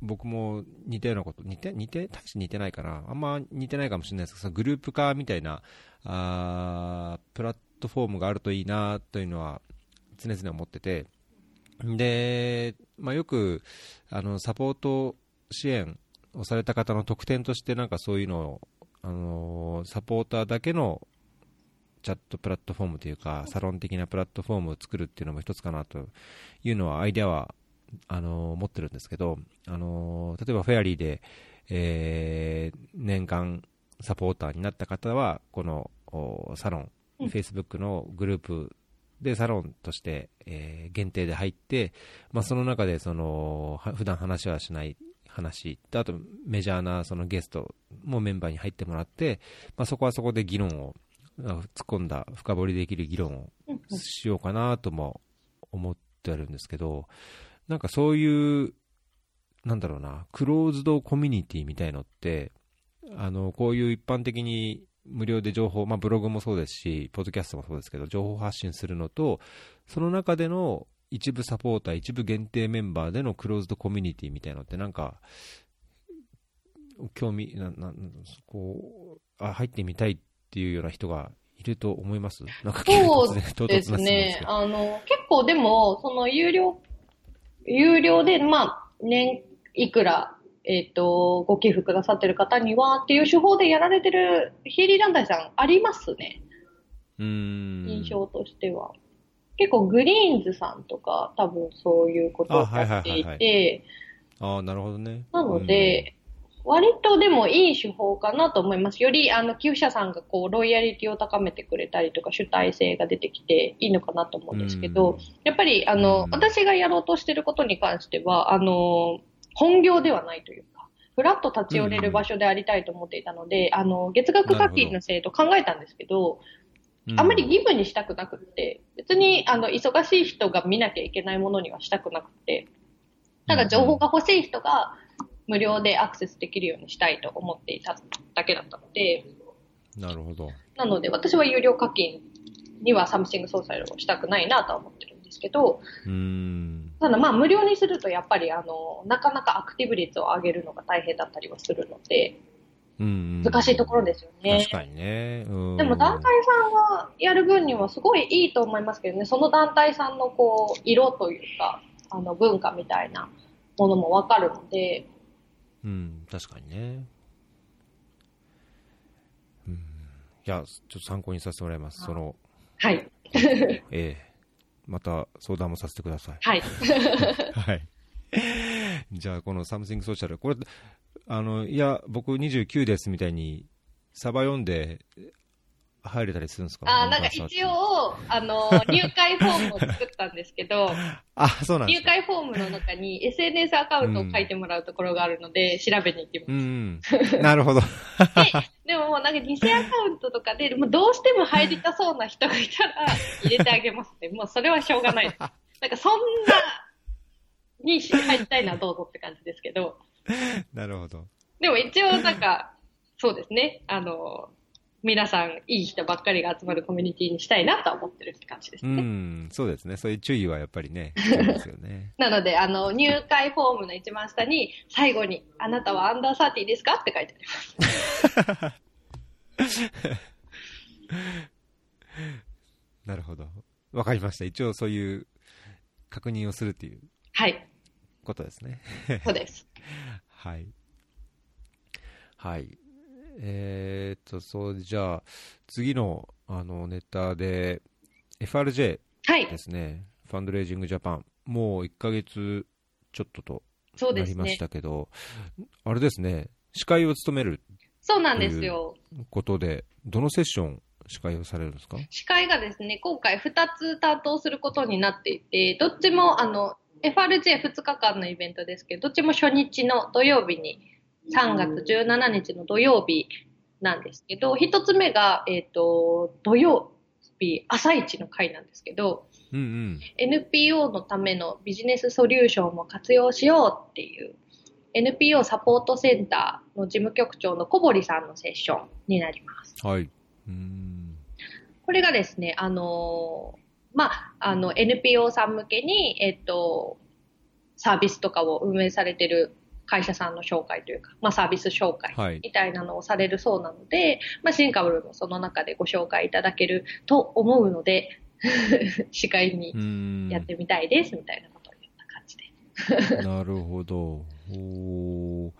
僕も似たようなこと、似て、似て、大して似てないかな。あんま似てないかもしれないですけど、グループ化みたいな、あプラットフォームがあるといいなというのは常々思ってて、で、まあ、よくあのサポート支援をされた方の特典として、なんかそういうのを、あのサポーターだけのチャットプラットフォームというか、サロン的なプラットフォームを作るっていうのも一つかなというのは、アイデアはあの持ってるんですけど、あの例えばフェアリーで、えー、年間サポーターになった方は、このサロンフェイスブックのグループでサロンとして、えー、限定で入って、まあ、その中でその普段話はしない話あとメジャーなそのゲストもメンバーに入ってもらって、まあ、そこはそこで議論を突っ込んだ深掘りできる議論をしようかなとも思ってるんですけどなんかそういうなんだろうなクローズドコミュニティみたいのってあのこういう一般的に無料で情報、まあ、ブログもそうですし、ポッドキャストもそうですけど、情報発信するのと、その中での一部サポーター、一部限定メンバーでのクローズドコミュニティみたいなのって、なんか、興味ななこうあ、入ってみたいっていうような人がいると思います？なんかそうですね。あの、結構でも、その有料、有料で、まあ、年いくらえっ、ー、と、ご寄付くださってる方にはっていう手法でやられてる非営利団体さんありますね。うん。印象としては。結構グリーンズさんとか多分そういうことをやっていて。あ、あなるほどね。なので、割とでもいい手法かなと思います。より、あの、寄付者さんがこう、ロイヤリティを高めてくれたりとか、主体性が出てきていいのかなと思うんですけど、やっぱり、あの、私がやろうとしてることに関しては、あの、本業ではないというか、ふらっと立ち寄れる場所でありたいと思っていたので、うん、あの、月額課金の制度考えたんですけど、あんまり義務にしたくなくって、別に、あの、忙しい人が見なきゃいけないものにはしたくなくて、ただ情報が欲しい人が無料でアクセスできるようにしたいと思っていただけだったので、なるほど。なので、私は有料課金には Something Social をしたくないなとは思ってるんですけど、うんただまあ無料にするとやっぱりあの、なかなかアクティブ率を上げるのが大変だったりはするので、難しいところですよね。確かにね。でも団体さんがやる分にはすごいいいと思いますけどね、その団体さんのこう、色というか、あの文化みたいなものもわかるので。うん、確かにね。うん。いや、ちょっと参考にさせてもらいます。その。はい。ええまた相談もさせてください。はい。はい。じゃあ、この Something Social、これ、あの、いや、僕29ですみたいに、サバ読んで、入れたりするんですか？あなんか一応、あの、入会フォームを作ったんですけど、あ、そうなん入会フォームの中に SNS アカウントを書いてもらうところがあるので、うん、調べに行きます。うん。なるほど。ででももうなんか偽アカウントとかで、もうどうしても入りたそうな人がいたら入れてあげますね。もうそれはしょうがないです。なんかそんなに入りたいのはどうぞって感じですけど。なるほど。でも一応なんか、そうですね。あの、皆さん、いい人ばっかりが集まるコミュニティにしたいなとは思ってるって感じですうね。ん、そうですね。そういう注意はやっぱりね、ですよね。なので、あの、入会フォームの一番下に、最後に、あなたはアンダーサーティーですかって書いてあります。なるほど。わかりました。一応そういう確認をするっていうはい、ことですね。そうです。はい。はい。えー、っと、そう、じゃあ、次の、あの、ネタで、FRJ はいで、すね、ファンドレイジングジャパン、もう1ヶ月ちょっととなりまし。たけど、あれですね、司会を務めるそうなんですよ。ことで、どのセッション、司会をされるんですか？司会がですね、今回2つ担当することになっていて、どっちも、あの、FRJ2 日間のイベントですけど、どっちも初日の土曜日に、3月17日の土曜日なんですけど、1つ目が、えっ、と、土曜日、朝一の会なんですけど、うんうん。NPO のためのビジネスソリューションを活用しようっていう NPO サポートセンターの事務局長の小堀さんのセッションになります。はい。うーん。これがですね、あのーまあ、あの NPO さん向けに、えっと、サービスとかを運営されてる会社さんの紹介というか、まあ、サービス紹介はい。みたいなのをされるそうなので、まあ、シンカブルもその中でご紹介いただけると思うので、司会に。やってみたいですみたいなことを言った感じで。なるほど。おー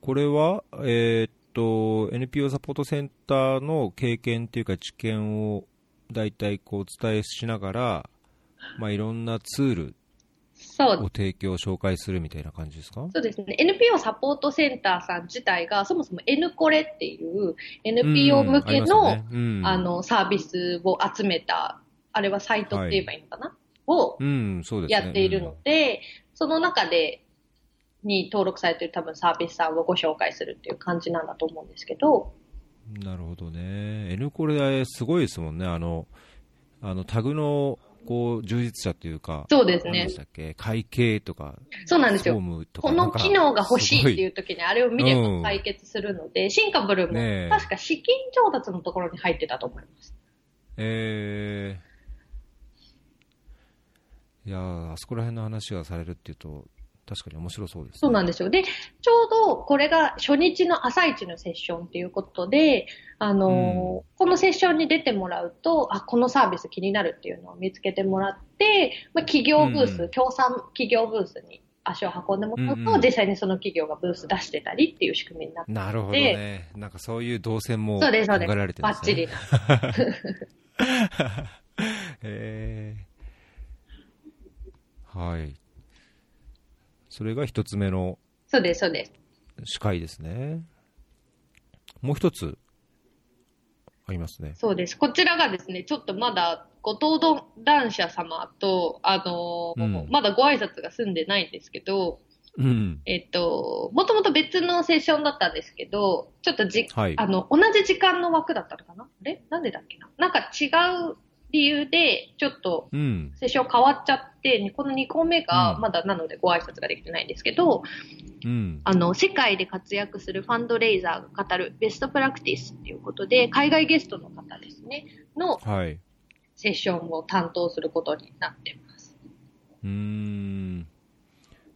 これは、えーっと、NPO サポートセンターの経験っていうか知見を大体こうお伝えしながら、まあ、いろんなツールを提供、紹介するみたいな感じですか？そうですね。NPO サポートセンターさん自体が、そもそも N コレっていう NPO 向けの、あね。うん。の、サービスを集めた、あれはサイトって言えばいいのかな、をうん、そうですね。やっているので、その中で、に登録されている多分サービスさんをご紹介するっていう感じなんだと思うんですけど、うんなるほどね。N コレすごいですもんね。あの、あのタグのこう充実者というか、そうですね何でし。たっけ？会計とか、そうなんですよ。この機能が欲しいっていうう。時にあれを見れば解決するので、シンカブルも確か資金調達のところに入ってたと思います。えー、いやーあそこら辺の話がされるっていうと、確かに面白そうです、ね。そうなんですよ。で、ちょうどこれが初日の朝一のセッションということで、あのーこのセッションに出てもらうと、あ、このサービス気になるっていうのを見つけてもらって、まあ、企業ブース、うん協賛企業ブースに足を運んでもらうと、うんうん実際にその企業がブース出してたりっていう仕組みになって、なるほどね。なんかそういう動線も考。えられてるんですね。バッチリ。えー、はい。それが一つ目のそうです、そうです。司会ですね。もう一つ、ありますね。そうです。こちらがですね、ちょっとまだご登壇者様と、あのーうんまだご挨拶が済んでないんですけど、うん。えっと、もともと別のセッションだったんですけど、ちょっとじ、はい。あの、同じ時間の枠だったのかな？あれ？なんでだっけな？なんか違う理由で、ちょっとうん。セッション変わっちゃって、この2個目がうんまだなのでご挨拶ができてないんですけど、うん。あの、世界で活躍するファンドレイザーが語るベストプラクティスっていうことで、海外ゲストの方ですね、のはい。セッションを担当することになってます。うーん。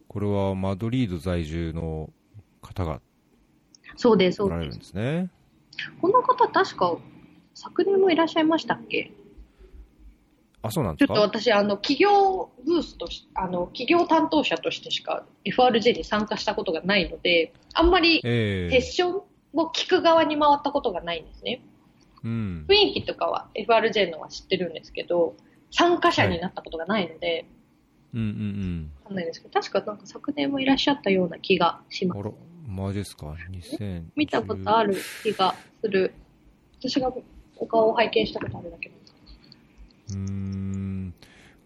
これはマドリード在住の方がそうです、そおられるんうです。ですね。この方確か昨年もいらっしゃいましたっけ？あ、そうなんちょですか？っと私、あの、企業ブースとし、あの、企業担当者としてしか FRJ に参加したことがないので、あんまりええセッションを聞く側に回ったことがないんですね。うん雰。囲気とかは FRJ のは知ってるんですけど、参加者になったことがないので、うんうんわかんないんですけど、確かなんか昨年もいらっしゃったような気がしうん。ますあ。ら、マジですか ?2000。見たことある気がする。私がお顔を拝見したことあるだけなんですうーん。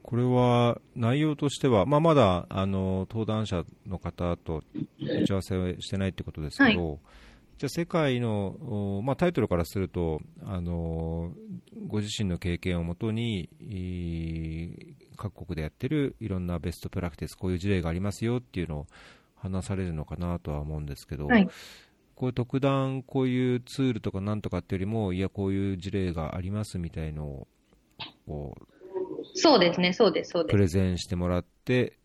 これは内容としては、まあ、まだあの登壇者の方と打ち合わせをしてないってことですけど、じゃあ世界の、おまあ、タイトルからするとあのご自身の経験をもとにい各国でやってるいろんなベストプラクティスこういう事例がありますよっていうのを話されるのかなとは思うんですけど、はい。こういう特段こういうツールとかなんとかっていうよりも、いや、こういう事例がありますみたいのを、こう、そうですね、そうです、そうです。プレゼンしてもらって、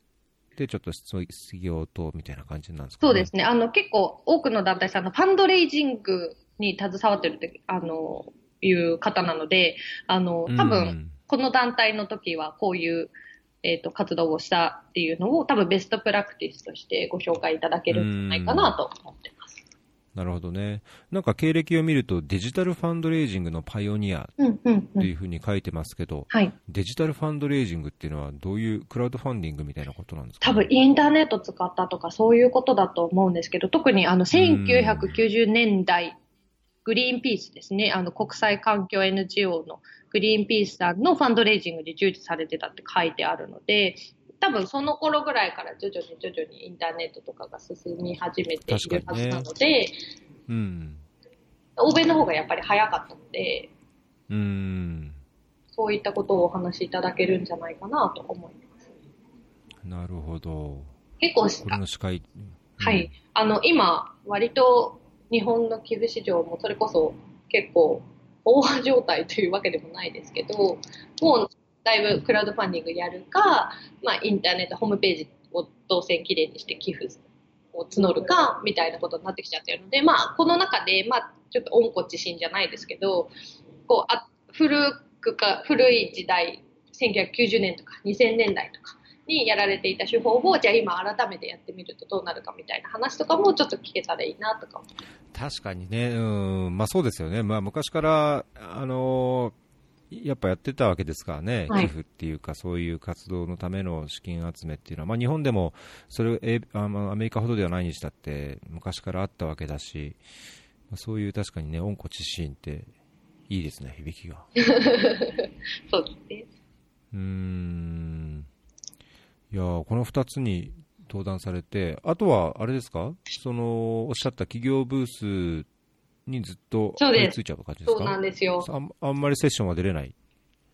で、ちょっと質疑応答みたいな感じなんですかね。そうですね。あの、結構多くの団体さんのファンドレイジングに携わってるって、あの、いう方なので、あの、多分、この団体の時はこういう、えっ、と、活動をしたっていうのを多分ベストプラクティスとしてご紹介いただけるんじゃないかなと思ってます。なるほどね。なんか経歴を見るとデジタルファンドレイジングのパイオニア。っていうふうに書いてますけど、はい。デジタルファンドレイジングっていうのはどういうクラウドファンディングみたいなことなんですか、多分インターネット使ったとかそういうことだと思うんですけど、特にあの1990年代、グリーンピースですね、あの国際環境 NGO のグリーンピースさんのファンドレイジングで従事されてたって書いてあるので、多分その頃ぐらいから徐々に徐々にインターネットとかが進み始めているはずなので、うん。欧米の方がやっぱり早かったので、うん。そういったことをお話しいただけるんじゃないかなと思います。なるほど。結構これの司会。はい。あの、今、割と日本の寄付市場もそれこそ結構飽和状態というわけでもないですけど、もうだいぶクラウドファンディングやるか、まあ、インターネットホームページを動線きれいにして寄付を募るか、みたいなことになってきちゃってるので、まあ、この中で、まあ、ちょっと温故知新じゃないですけど、こう、あ古くか、古い時代、1990年とか2000年代とか、にやられていた手法をじゃあ今改めてやってみるとどうなるかみたいな話とかもちょっと聞けたらいいなとか確かにね、うん、まあそうですよね。まあ昔から、あのーやっぱやってたわけですからね、はい寄付っていうか、そういう活動のための資金集めっていうのは、まあ、日本でもそれえあまあアメリカほどではないにしたって、昔からあったわけだし、まあそういう確かにね、温故知新っていいですね、響きが。そうですね。うーん。いやーこの2つに登壇されて、あとは、あれですか？その、おっしゃった企業ブースにずっとそうです張り付いちゃう感じですか？そうなんですよ。あんあんまりセッションは出れない？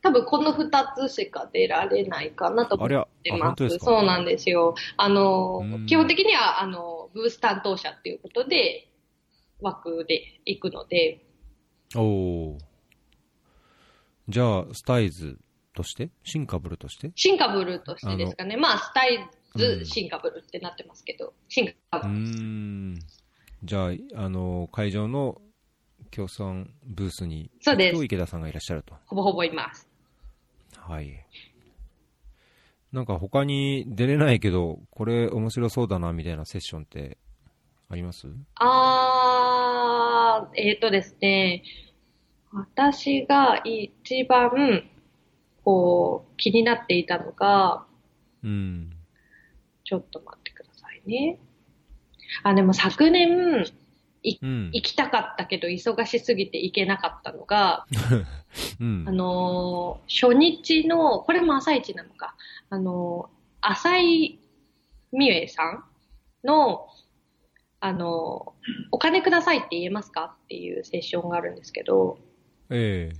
多分この2つしか出られないかなと思ってあ、ます。すか？そうなんですよ。あのうん、基本的には、あの、ブース担当者っていうことで、枠で行くので、おおー。じゃあ、スタイズとして？シンカブルとして？シンカブルとしてですかね。まあ、スタイうんズ、シンカブルってなってますけど、シンカうブル。じゃあ、あの、会場の協賛ブースに、そうです池田さんがいらっしゃると。ほぼほぼいます。はい。なんか他に出れないけど、これ面白そうだなみたいなセッションってあります？あー、えっ、とですね、私が一番、こう、気になっていたのが、うん。ちょっと待ってくださいね。あ、でも昨年、うん。行きたかったけど忙しすぎて行けなかったのが、うんあ。のー初日の、これも朝一なのか、あのー浅井美恵さんの、あのーお金くださいって言えますかっていうセッションがあるんですけど、え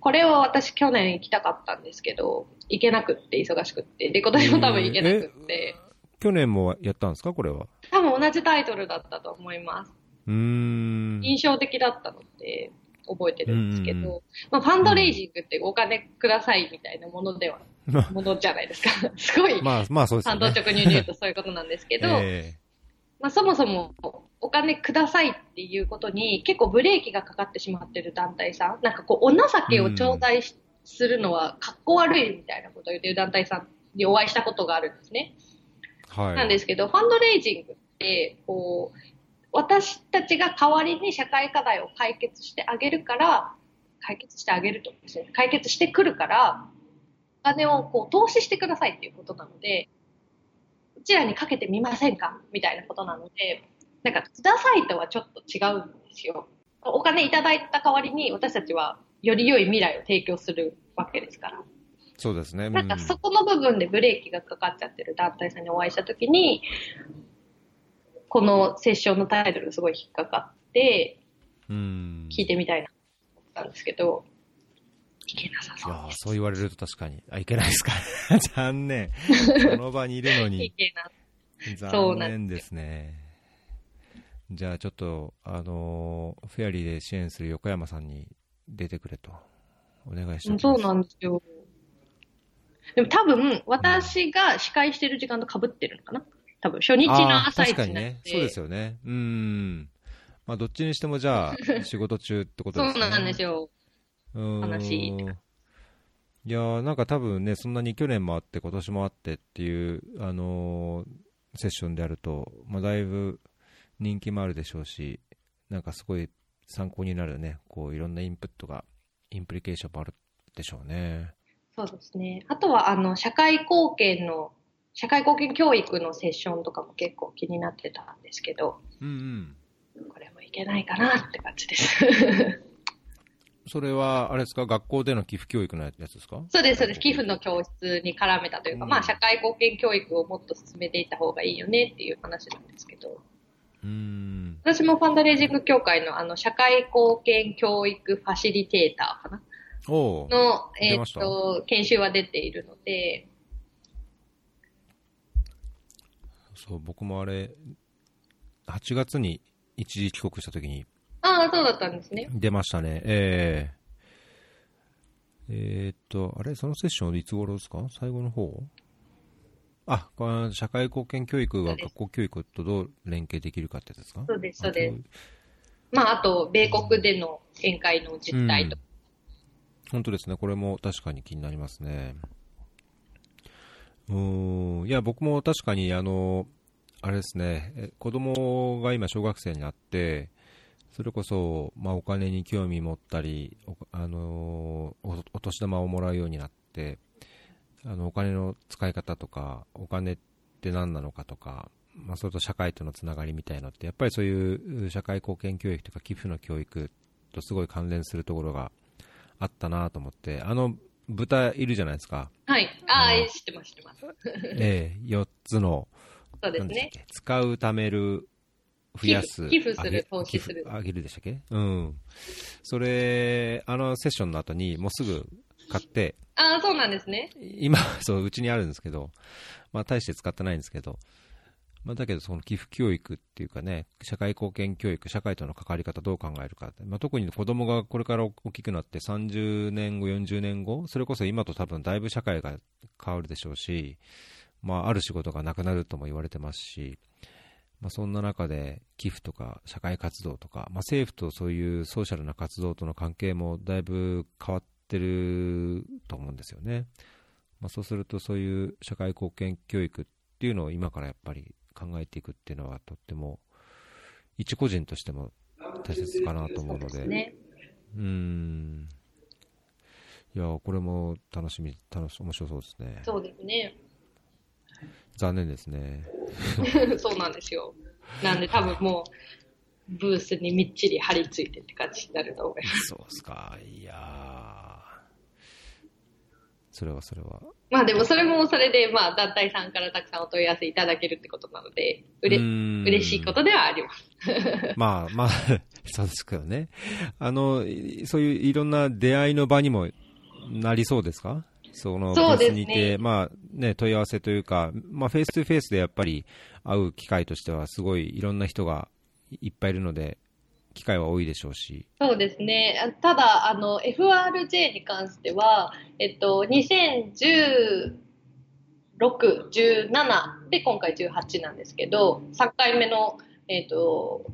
これを私去年行きたかったんですけど、行けなくって忙しくって、で、今年も多分行けなくって、去年もやったんですかこれは？多分同じタイトルだったと思います。うーん。印象的だったので、覚えてるんですけうんうんど、まあ、ファンドレイジングってお金くださいみたいなものでは、まものじゃないですか。すごい、まあ、まあそうですよね。単刀直入に言うとそういうことなんですけど、えまあ、そもそもお金くださいっていうことに結構ブレーキがかかってしまってる団体さん、なんかこう、お情けを頂戴しするのはかっこ悪いみたいなことを言ってる団体さんにお会いしたことがあるんですね。えはい。なんですけど、ファンドレイジングこう、私たちが代わりに社会課題を解決してあげるから、解決してあげるとですね、解決してくるから、お金をこう投資してくださいっていうことなので、うちらにかけてみませんか？みたいなことなので、なんか、くださいとはちょっと違うんですよ。お金いただいた代わりに私たちはより良い未来を提供するわけですから。そうですね。なんかそこの部分でブレーキがかかっちゃってる団体さんにお会いしたときに、このセッションのタイトルがすごい引っかかって、うん。聞いてみたいなと思ったんですけど、いけなさいそうです。やーそう言われると確かに。あ、いけないですか。残念。この場にいるのいに。けなそう残なん念ですね。じゃあちょっと、あのーフェアリーで支援する横山さんに出てくれと、お願いします。そうなんですよ。でも多分、私が司会してる時間と被ってるのかな多分、初日の朝一ににな。ねそうですよね。うん。まあ、どっちにしてもじゃあ、仕事中ってことですね。そうなんですよ。うーん悲しいいやーなんか多分ね、そんなに去年もあって、今年もあってっていう、あのーセッションであると、まあ、だいぶ人気もあるでしょうし、なんかすごい参考になるね、こういろんなインプットが、インプリケーションもあるでしょうね。そうですね。あとは、あの、社会貢献の、社会貢献教育のセッションとかも結構気になってたんですけど、うんうん。これもいけないかなって感じです。それは、あれですか、学校での寄付教育のやつですか？そうです、そうです。寄付の教室に絡めたというか、うんまあ、社会貢献教育をもっと進めていった方がいいよねっていう話なんですけど、うーん。私もファンドレイジング協会のあの、社会貢献教育ファシリテーターかな？の、えーっと、研修は出ているので、そう、僕もあれ、8月に一時帰国した時にああ、そうだったんですね。出ましたね。えええーっと、あれ？そのセッションいつ頃ですか？最後の方？あ、この社会貢献教育が学校教育とどう連携できるかってやつですか？そうです、そうです。す。まあ、あと、米国での見解の実態とか、本当ですね。これも確かに気になりますね。うん。いや、僕も確かに、あの、あれですね、子供が今小学生になって、それこそ、まあ、お金に興味持ったり、おあのおお年玉をもらうようになって、あの、お金の使い方とか、お金って何なのかとか、まあ、それと社会とのつながりみたいなのって、やっぱりそういう社会貢献教育とか寄付の教育とすごい関連するところがあったなと思って、あの豚いるじゃないですか、はい。ああ知ってます、知ってます。ええ4つの、そうですね。使う、貯める、増やす、寄付する投資する。あげるでしたっけ、うん、それ、あのセッションの後に、もうすぐ買って、ああ、そうなんですね。今、そう、うちにあるんですけど、まあ、大して使ってないんですけど、まあ、だけど、その寄付教育っていうかね、社会貢献教育、社会との関わり方どう考えるか、まあ、特に子供がこれから大きくなって30年後、40年後、それこそ今と多分だいぶ社会が変わるでしょうし、まあ、ある仕事がなくなるとも言われてますし、まあ、そんな中で寄付とか社会活動とか、まあ、政府とそういうソーシャルな活動との関係もだいぶ変わってると思うんですよね。まあ、そうするとそういう社会貢献教育っていうのを今からやっぱり考えていくっていうのはとっても一個人としても大切かなと思うので、ね。うーん。いや、これも楽しみ、楽し、面白そうですね。そうですね。残念ですね。そうなんですよ。なんで多分もう、ブースにみっちり張り付いてって感じになると思います。そうですか。いやーそれはそれは。まあでもそれもそれで、まあ団体さんからたくさんお問い合わせいただけるってことなので、うれ、しいことではあります。ま あまあ、そうですけどね。あの、いそういういろんな出会いの場にもなりそうですか？その、ブースにいて、まあね、問い合わせというか、まあフェイス2フェイスでやっぱり会う機会としてはすごいいろんな人がいっぱいいるので、機会は多いでしょうし。そうですね。ただ、あの、FRJ に関しては、えっと、2016、17で今回18なんですけど、3回目の、えっと、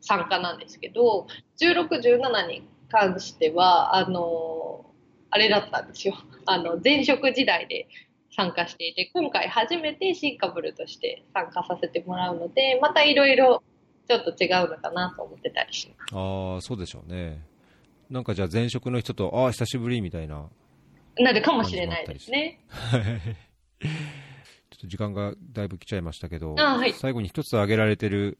参加なんですけど、16、17に関しては、あの、あれだったんですよ。あの、前職時代で参加していて、今回初めてシンカブルとして参加させてもらうので、またいろいろちょっと違うのかなと思ってたりします。ああ、そうでしょうね。なんかじゃあ前職の人と、ああ、久しぶりみたいな。なるかもしれないですね。ちょっと時間がだいぶ来ちゃいましたけど、あはい最後に一つ挙げられてる、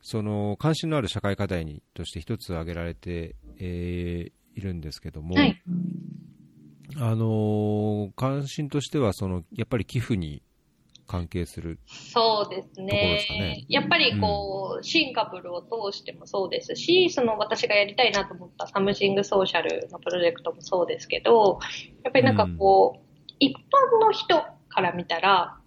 その関心のある社会課題にとして一つ挙げられて、えーいるんですけども、はい。あのー関心としてはその、やっぱり寄付に関係する、そうですね。ね。やっぱりこう、シンカブルを通してもそうですし、その私がやりたいなと思った Something Social のプロジェクトもそうですけど、やっぱりなんかこう、一般の人から見たら、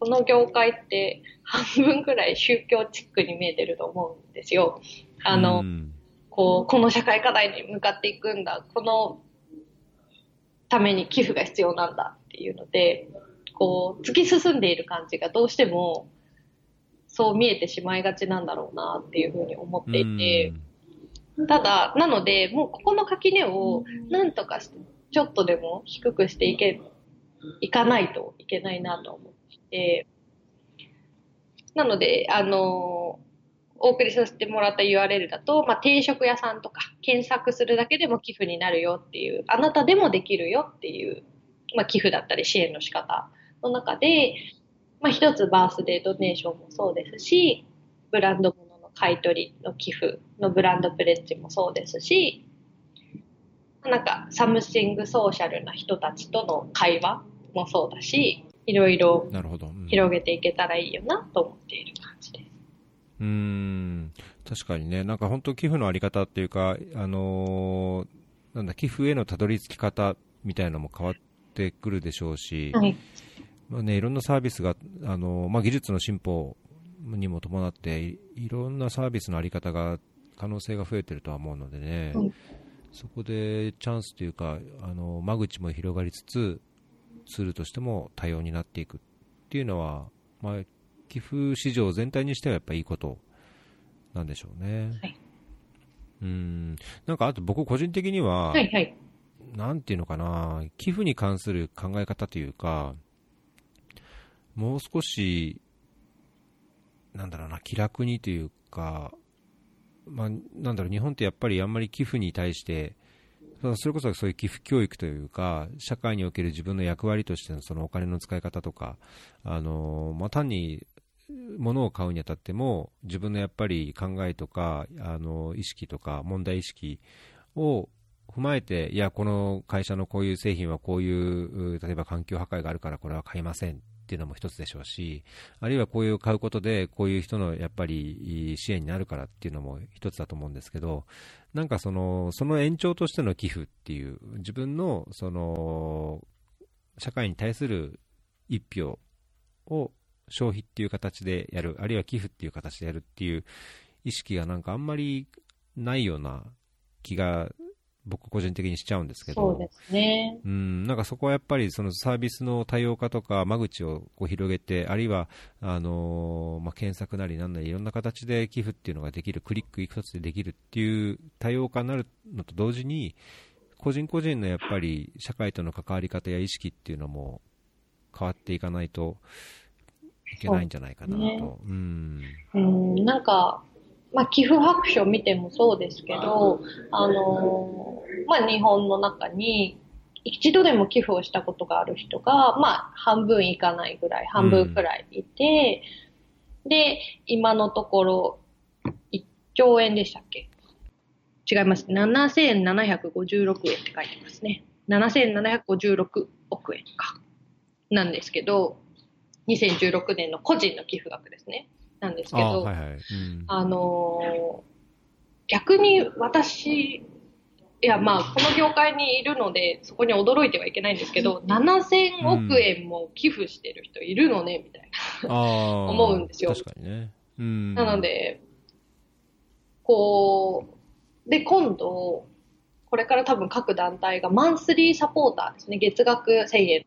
この業界って半分くらい宗教チックに見えてると思うんですよ。あの、こう、この社会課題に向かっていくんだ、このために寄付が必要なんだっていうので、こう、突き進んでいる感じがどうしても、そう見えてしまいがちなんだろうなっていうふうに思っていて、ただ、なので、もうここの垣根をなんとかして、ちょっとでも低くしていけ、いかないといけないなと思ってなので、あの、お送りさせてもらった URL だと、まあ、定食屋さんとか検索するだけでも寄付になるよっていう、あなたでもできるよっていう、まあ、寄付だったり支援の仕方の中で、まあ、一つバースデードネーションもそうですし、ブランド物の買い取りの寄付のブランドプレッジもそうですし、なんか Something Social な人たちとの会話もそうだし、いろいろ広げていけたらいいよなと思っている感じです。うん、確かにね、なんか本当寄付のあり方っていうか、あのー、なんだ、寄付へのたどり着き方みたいなのも変わってくるでしょうし、はい、まあね、いろんなサービスが、あのまあ、技術の進歩にも伴ってい、いろんなサービスのあり方が、可能性が増えてるとは思うのでね、うん、そこでチャンスというか、あの間口も広がりつつ、ツールとしても多様になっていくっていうのは、まあ、寄付市場全体にしてはやっぱりいいことなんでしょうね。はい、うん。なんかあと僕個人的には、はいはい、なんていうのかな、寄付に関する考え方というか、もう少し、なんだろうな、気楽にというか、まあ、なんだろう、日本ってやっぱりあんまり寄付に対して、それこそそういう寄付教育というか、社会における自分の役割としてのそのお金の使い方とか、あのまあ、単に物を買うにあたっても、自分のやっぱり考えとか、あの意識とか、問題意識を踏まえて、いや、この会社のこういう製品はこういう、例えば環境破壊があるからこれは買いませんっていうのも一つでしょうし、あるいはこういう買うことで、こういう人のやっぱり支援になるからっていうのも一つだと思うんですけど、なんかその、その延長としての寄付っていう、自分のその、社会に対する一票を消費っていう形でやる、あるいは寄付っていう形でやるっていう意識がなんかあんまりないような気が僕個人的にしちゃうんですけど、そうですね。うん、なんかそこはやっぱりそのサービスの多様化とか間口をこう広げて、あるいは、あのー、まあ、検索なりなんなりいろんな形で寄付っていうのができる、クリック一つでできるっていう多様化になるのと同時に、個人個人のやっぱり社会との関わり方や意識っていうのも変わっていかないといけないんじゃないかなと。うね、うん。うん、なんか、まあ、寄付白書見てもそうですけど、あのー、まあ、日本の中に、一度でも寄付をしたことがある人が、まあ、半分いかないぐらい、半分くらいいて、うん、で、今のところ、1兆円でしたっけ？違います。7756円って書いてますね。7756億円か。なんですけど、2016年の個人の寄付額ですね。なんですけど、あはいはい。うん、あの逆に私、いやまあ、この業界にいるので、そこに驚いてはいけないんですけど、7000億円も寄付してる人いるのね、みたいな、思うんですよ。確かにね。うん、なので、こう、で、今度、これから多分各団体がマンスリーサポーターですね、月額1000円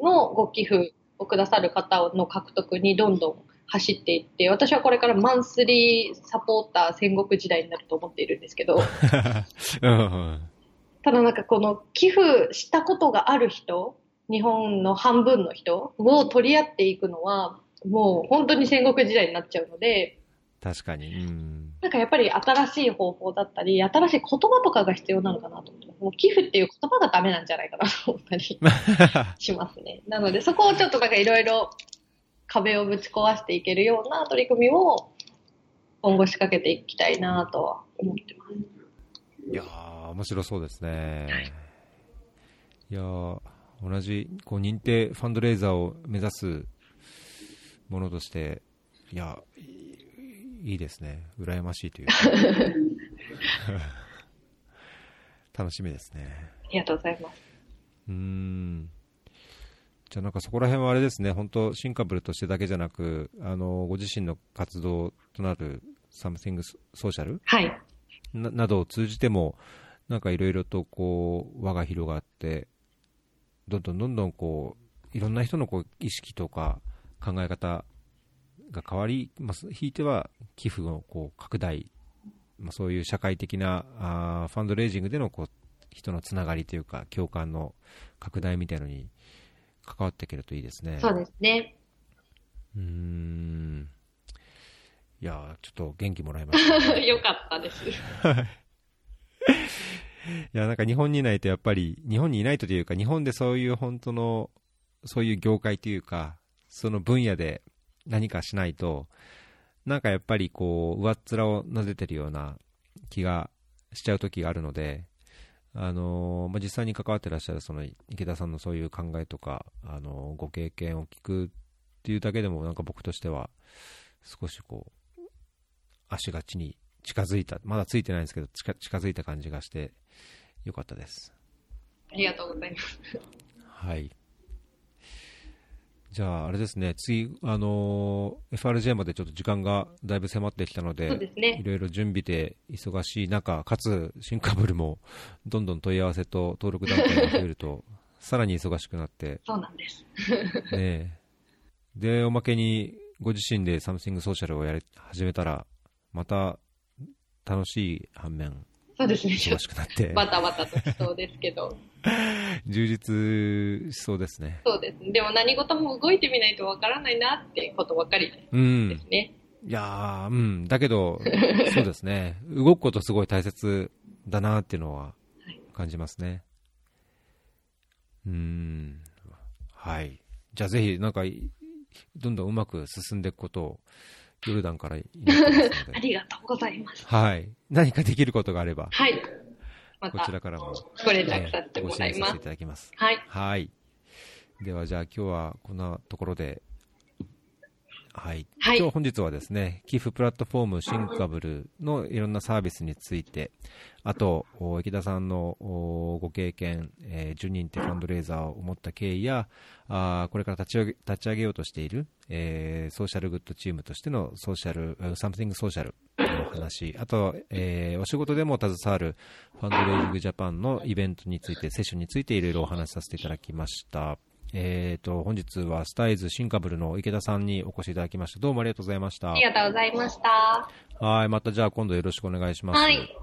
のご寄付をくださる方の獲得にどんどん走っていって、私はこれからマンスリーサポーター戦国時代になると思っているんですけど、ただなんかこの寄付したことがある人、日本の半分の人を取り合っていくのは、もう本当に戦国時代になっちゃうので、確かに。うん、なんかやっぱり新しい方法だったり、新しい言葉とかが必要なのかなと思って、もう寄付っていう言葉がダメなんじゃないかなと思ったり しますね。なのでそこをちょっとなんかいろいろ壁をぶち壊していけるような取り組みを今後仕掛けていきたいなとは思ってます。いやー、面白そうですね。はい、いやー、同じこう認定ファンドレーザーを目指すものとして、いや、いいですね。羨ましいというか。楽しみですね。ありがとうございます。うん。じゃあなんかそこら辺はあれですね、本当、シンカブルとしてだけじゃなく、あのご自身の活動となる Something Social はい。ななどを通じても、なんかいろいろとこう輪が広がって、どんどんどんどんこういろんな人のこう意識とか考え方が変わり、まあ、ひいては寄付のこう拡大、まあ、そういう社会的なあーファンドレイジングでのこう人のつながりというか、共感の拡大みたいのに関わっていけるといいですね。そうですね。うーんいやーちょっと元気もらいました。よかったです。いや、なんか日本にいないとやっぱり、日本にいないとというか、日本でそういう本当の、そういう業界というか、その分野で何かしないと、なんかやっぱりこう、上っ面をなでてるような気がしちゃう時があるので、あのまあ、実際に関わってらっしゃるその池田さんのそういう考えとか、あのご経験を聞くっていうだけでも、なんか僕としては、少しこう、足が地に近づいた、まだついてないんですけど、近近づいた感じがして、よかったです。ありがとうございます。はい。じゃあ、あれですね、次、あのー FRJ までちょっと時間がだいぶ迫ってきたので、いろいろ準備で忙しい中、かつ、シンカブルもどんどん問い合わせと登録団体が増えると、さらに忙しくなって、そうなんです。ねえ。で、おまけに、ご自身で Something Social をやり始めたら、また楽しい反面、そうですね。忙しくなって、バタバタとしそうですけど。充実しそうですね。そうですね。でも何事も動いてみないとわからないなってことばかりうんで。すね。いやー、うん。だけど、そうですね。動くことすごい大切だなっていうのは感じますね。うーん。はい。じゃあぜひ、なんかい、どんどんうまく進んでいくことを、ヨルダンから祈ってますのあで。りがとうございます。はい。何かできることがあれば、はい。まこたちらからも、ご連絡させてごもらいます支援させてい。ただきます。はい。はい。では、じゃあ今日はこんなところで、はい。はい今日本日はですね、寄付プラットフォームシンカブルのいろんなサービスについて、あと、お池田さんのおご経験、えー、10人ってファンドレーザーを持った経緯や、あーこれから立ち上げ立ち上げようとしている、えーソーシャルグッドチームとしてのソーシャル、えー Something Social の話、あと、えーお仕事でも携わるファンドレイジングジャパンのイベントについて、セッションについていろいろお話しさせていただきました。えーと、本日はスタイズシンカブルの池田さんにお越しいただきました。どうもありがとうございましたあり。がとうございました。はい、またじゃあ今度よろしくお願いします。はい。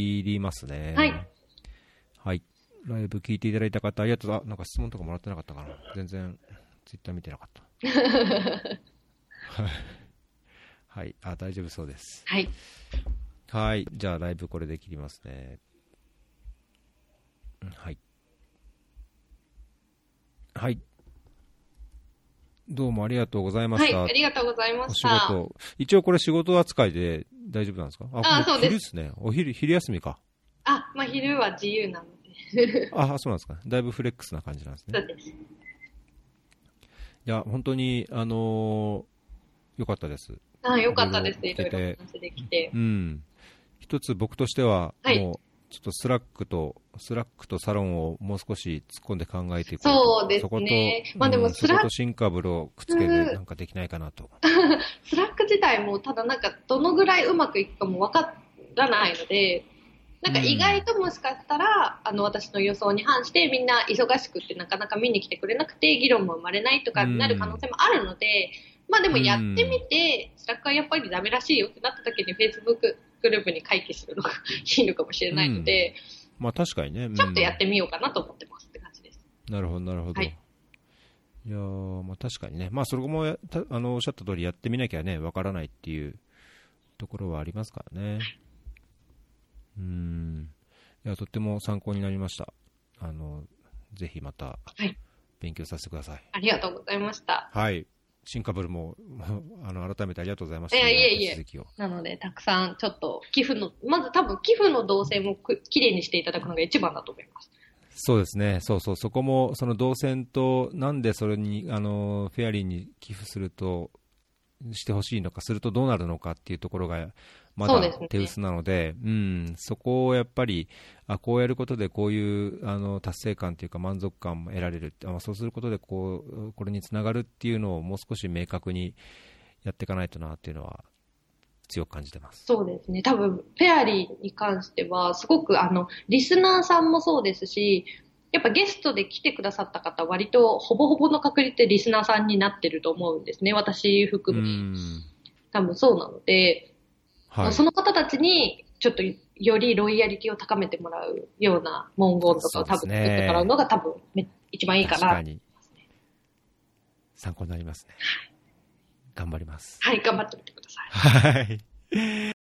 いりますね。はい。はい。ライブ聞いていただいた方、ありがとう。あ、なんか質問とかもらってなかったかな。全然、ツイッター見てなかった。はい。はい。あ、大丈夫そうです。はい。はい。じゃあ、ライブこれで切りますね。うんはい。はい。どうもありがとうございまはい。した。ありがとうございました。事。一応これ仕事扱いで大丈夫なんですか？もあそうです昼ですね。お昼、昼休みか。あ、まあ、昼は自由なので。あ、そうなんですか。だいぶフレックスな感じなんですねそ。うです。いや、本当に、あのー、よかったです。あよかったです。いろいいろ話できて。うん。一つ僕としては、はいもう、ちょっとスラックと、スラックとサロンをもう少し突っ込んで考えていこうとそうですねそこと、まあでもうんスラックとシンカブルをくっつけてうんなんかできないかなと。スラック自体も、ただなんか、どのぐらいうまくいくかもわからないので、なんか意外ともしかしたら、あの、私の予想に反して、みんな忙しくってなかなか見に来てくれなくて、議論も生まれないとかになる可能性もあるので、まあでもやってみて、スラックはやっぱりダメらしいよってなった時に Facebook グループに回帰するのが いいのかもしれないので、まあ確かにね。うんちょっとやってみようかなと思ってますって感じです。なるほど、なるほど。はいい、やーまあ確かにね。まあそれもあのおっしゃった通りやってみなきゃね、わからないっていうところはありますからね。うん。いや、とっても参考になりました。あの、ぜひまたはい勉強させてください。ありがとうございました。はい。新カブルも、あの、改めてありがとうございました。いやいえいえ続きを。なので、たくさんちょっと寄付の、まず多分寄付の動線もくきれいにしていただくのが一番だと思います。そうですね。そうそう。そこも、その動線と、なんでそれに、あの、フェアリーに寄付すると、してほしいのか、するとどうなるのかっていうところが、まだ手薄なので、うん、そこをやっぱり、あ、こうやることでこういう、あの、達成感というか満足感も得られるあそうすることで、こう、これにつながるっていうのをもう少し明確にやっていかないとなっていうのは、強く感じてます。そうですね。多分、フェアリーに関しては、すごくあの、リスナーさんもそうですし、やっぱゲストで来てくださった方、割とほぼほぼの確率でリスナーさんになってると思うんですね。私う含め。ん。多分そうなので、はい。その方たちに、ちょっとよりロイヤリティを高めてもらうような文言とかを多分作ってもらうのが多分め一番いいかな。確かに。参考になりますね。頑張ります。はい、頑張ってみてください。はい。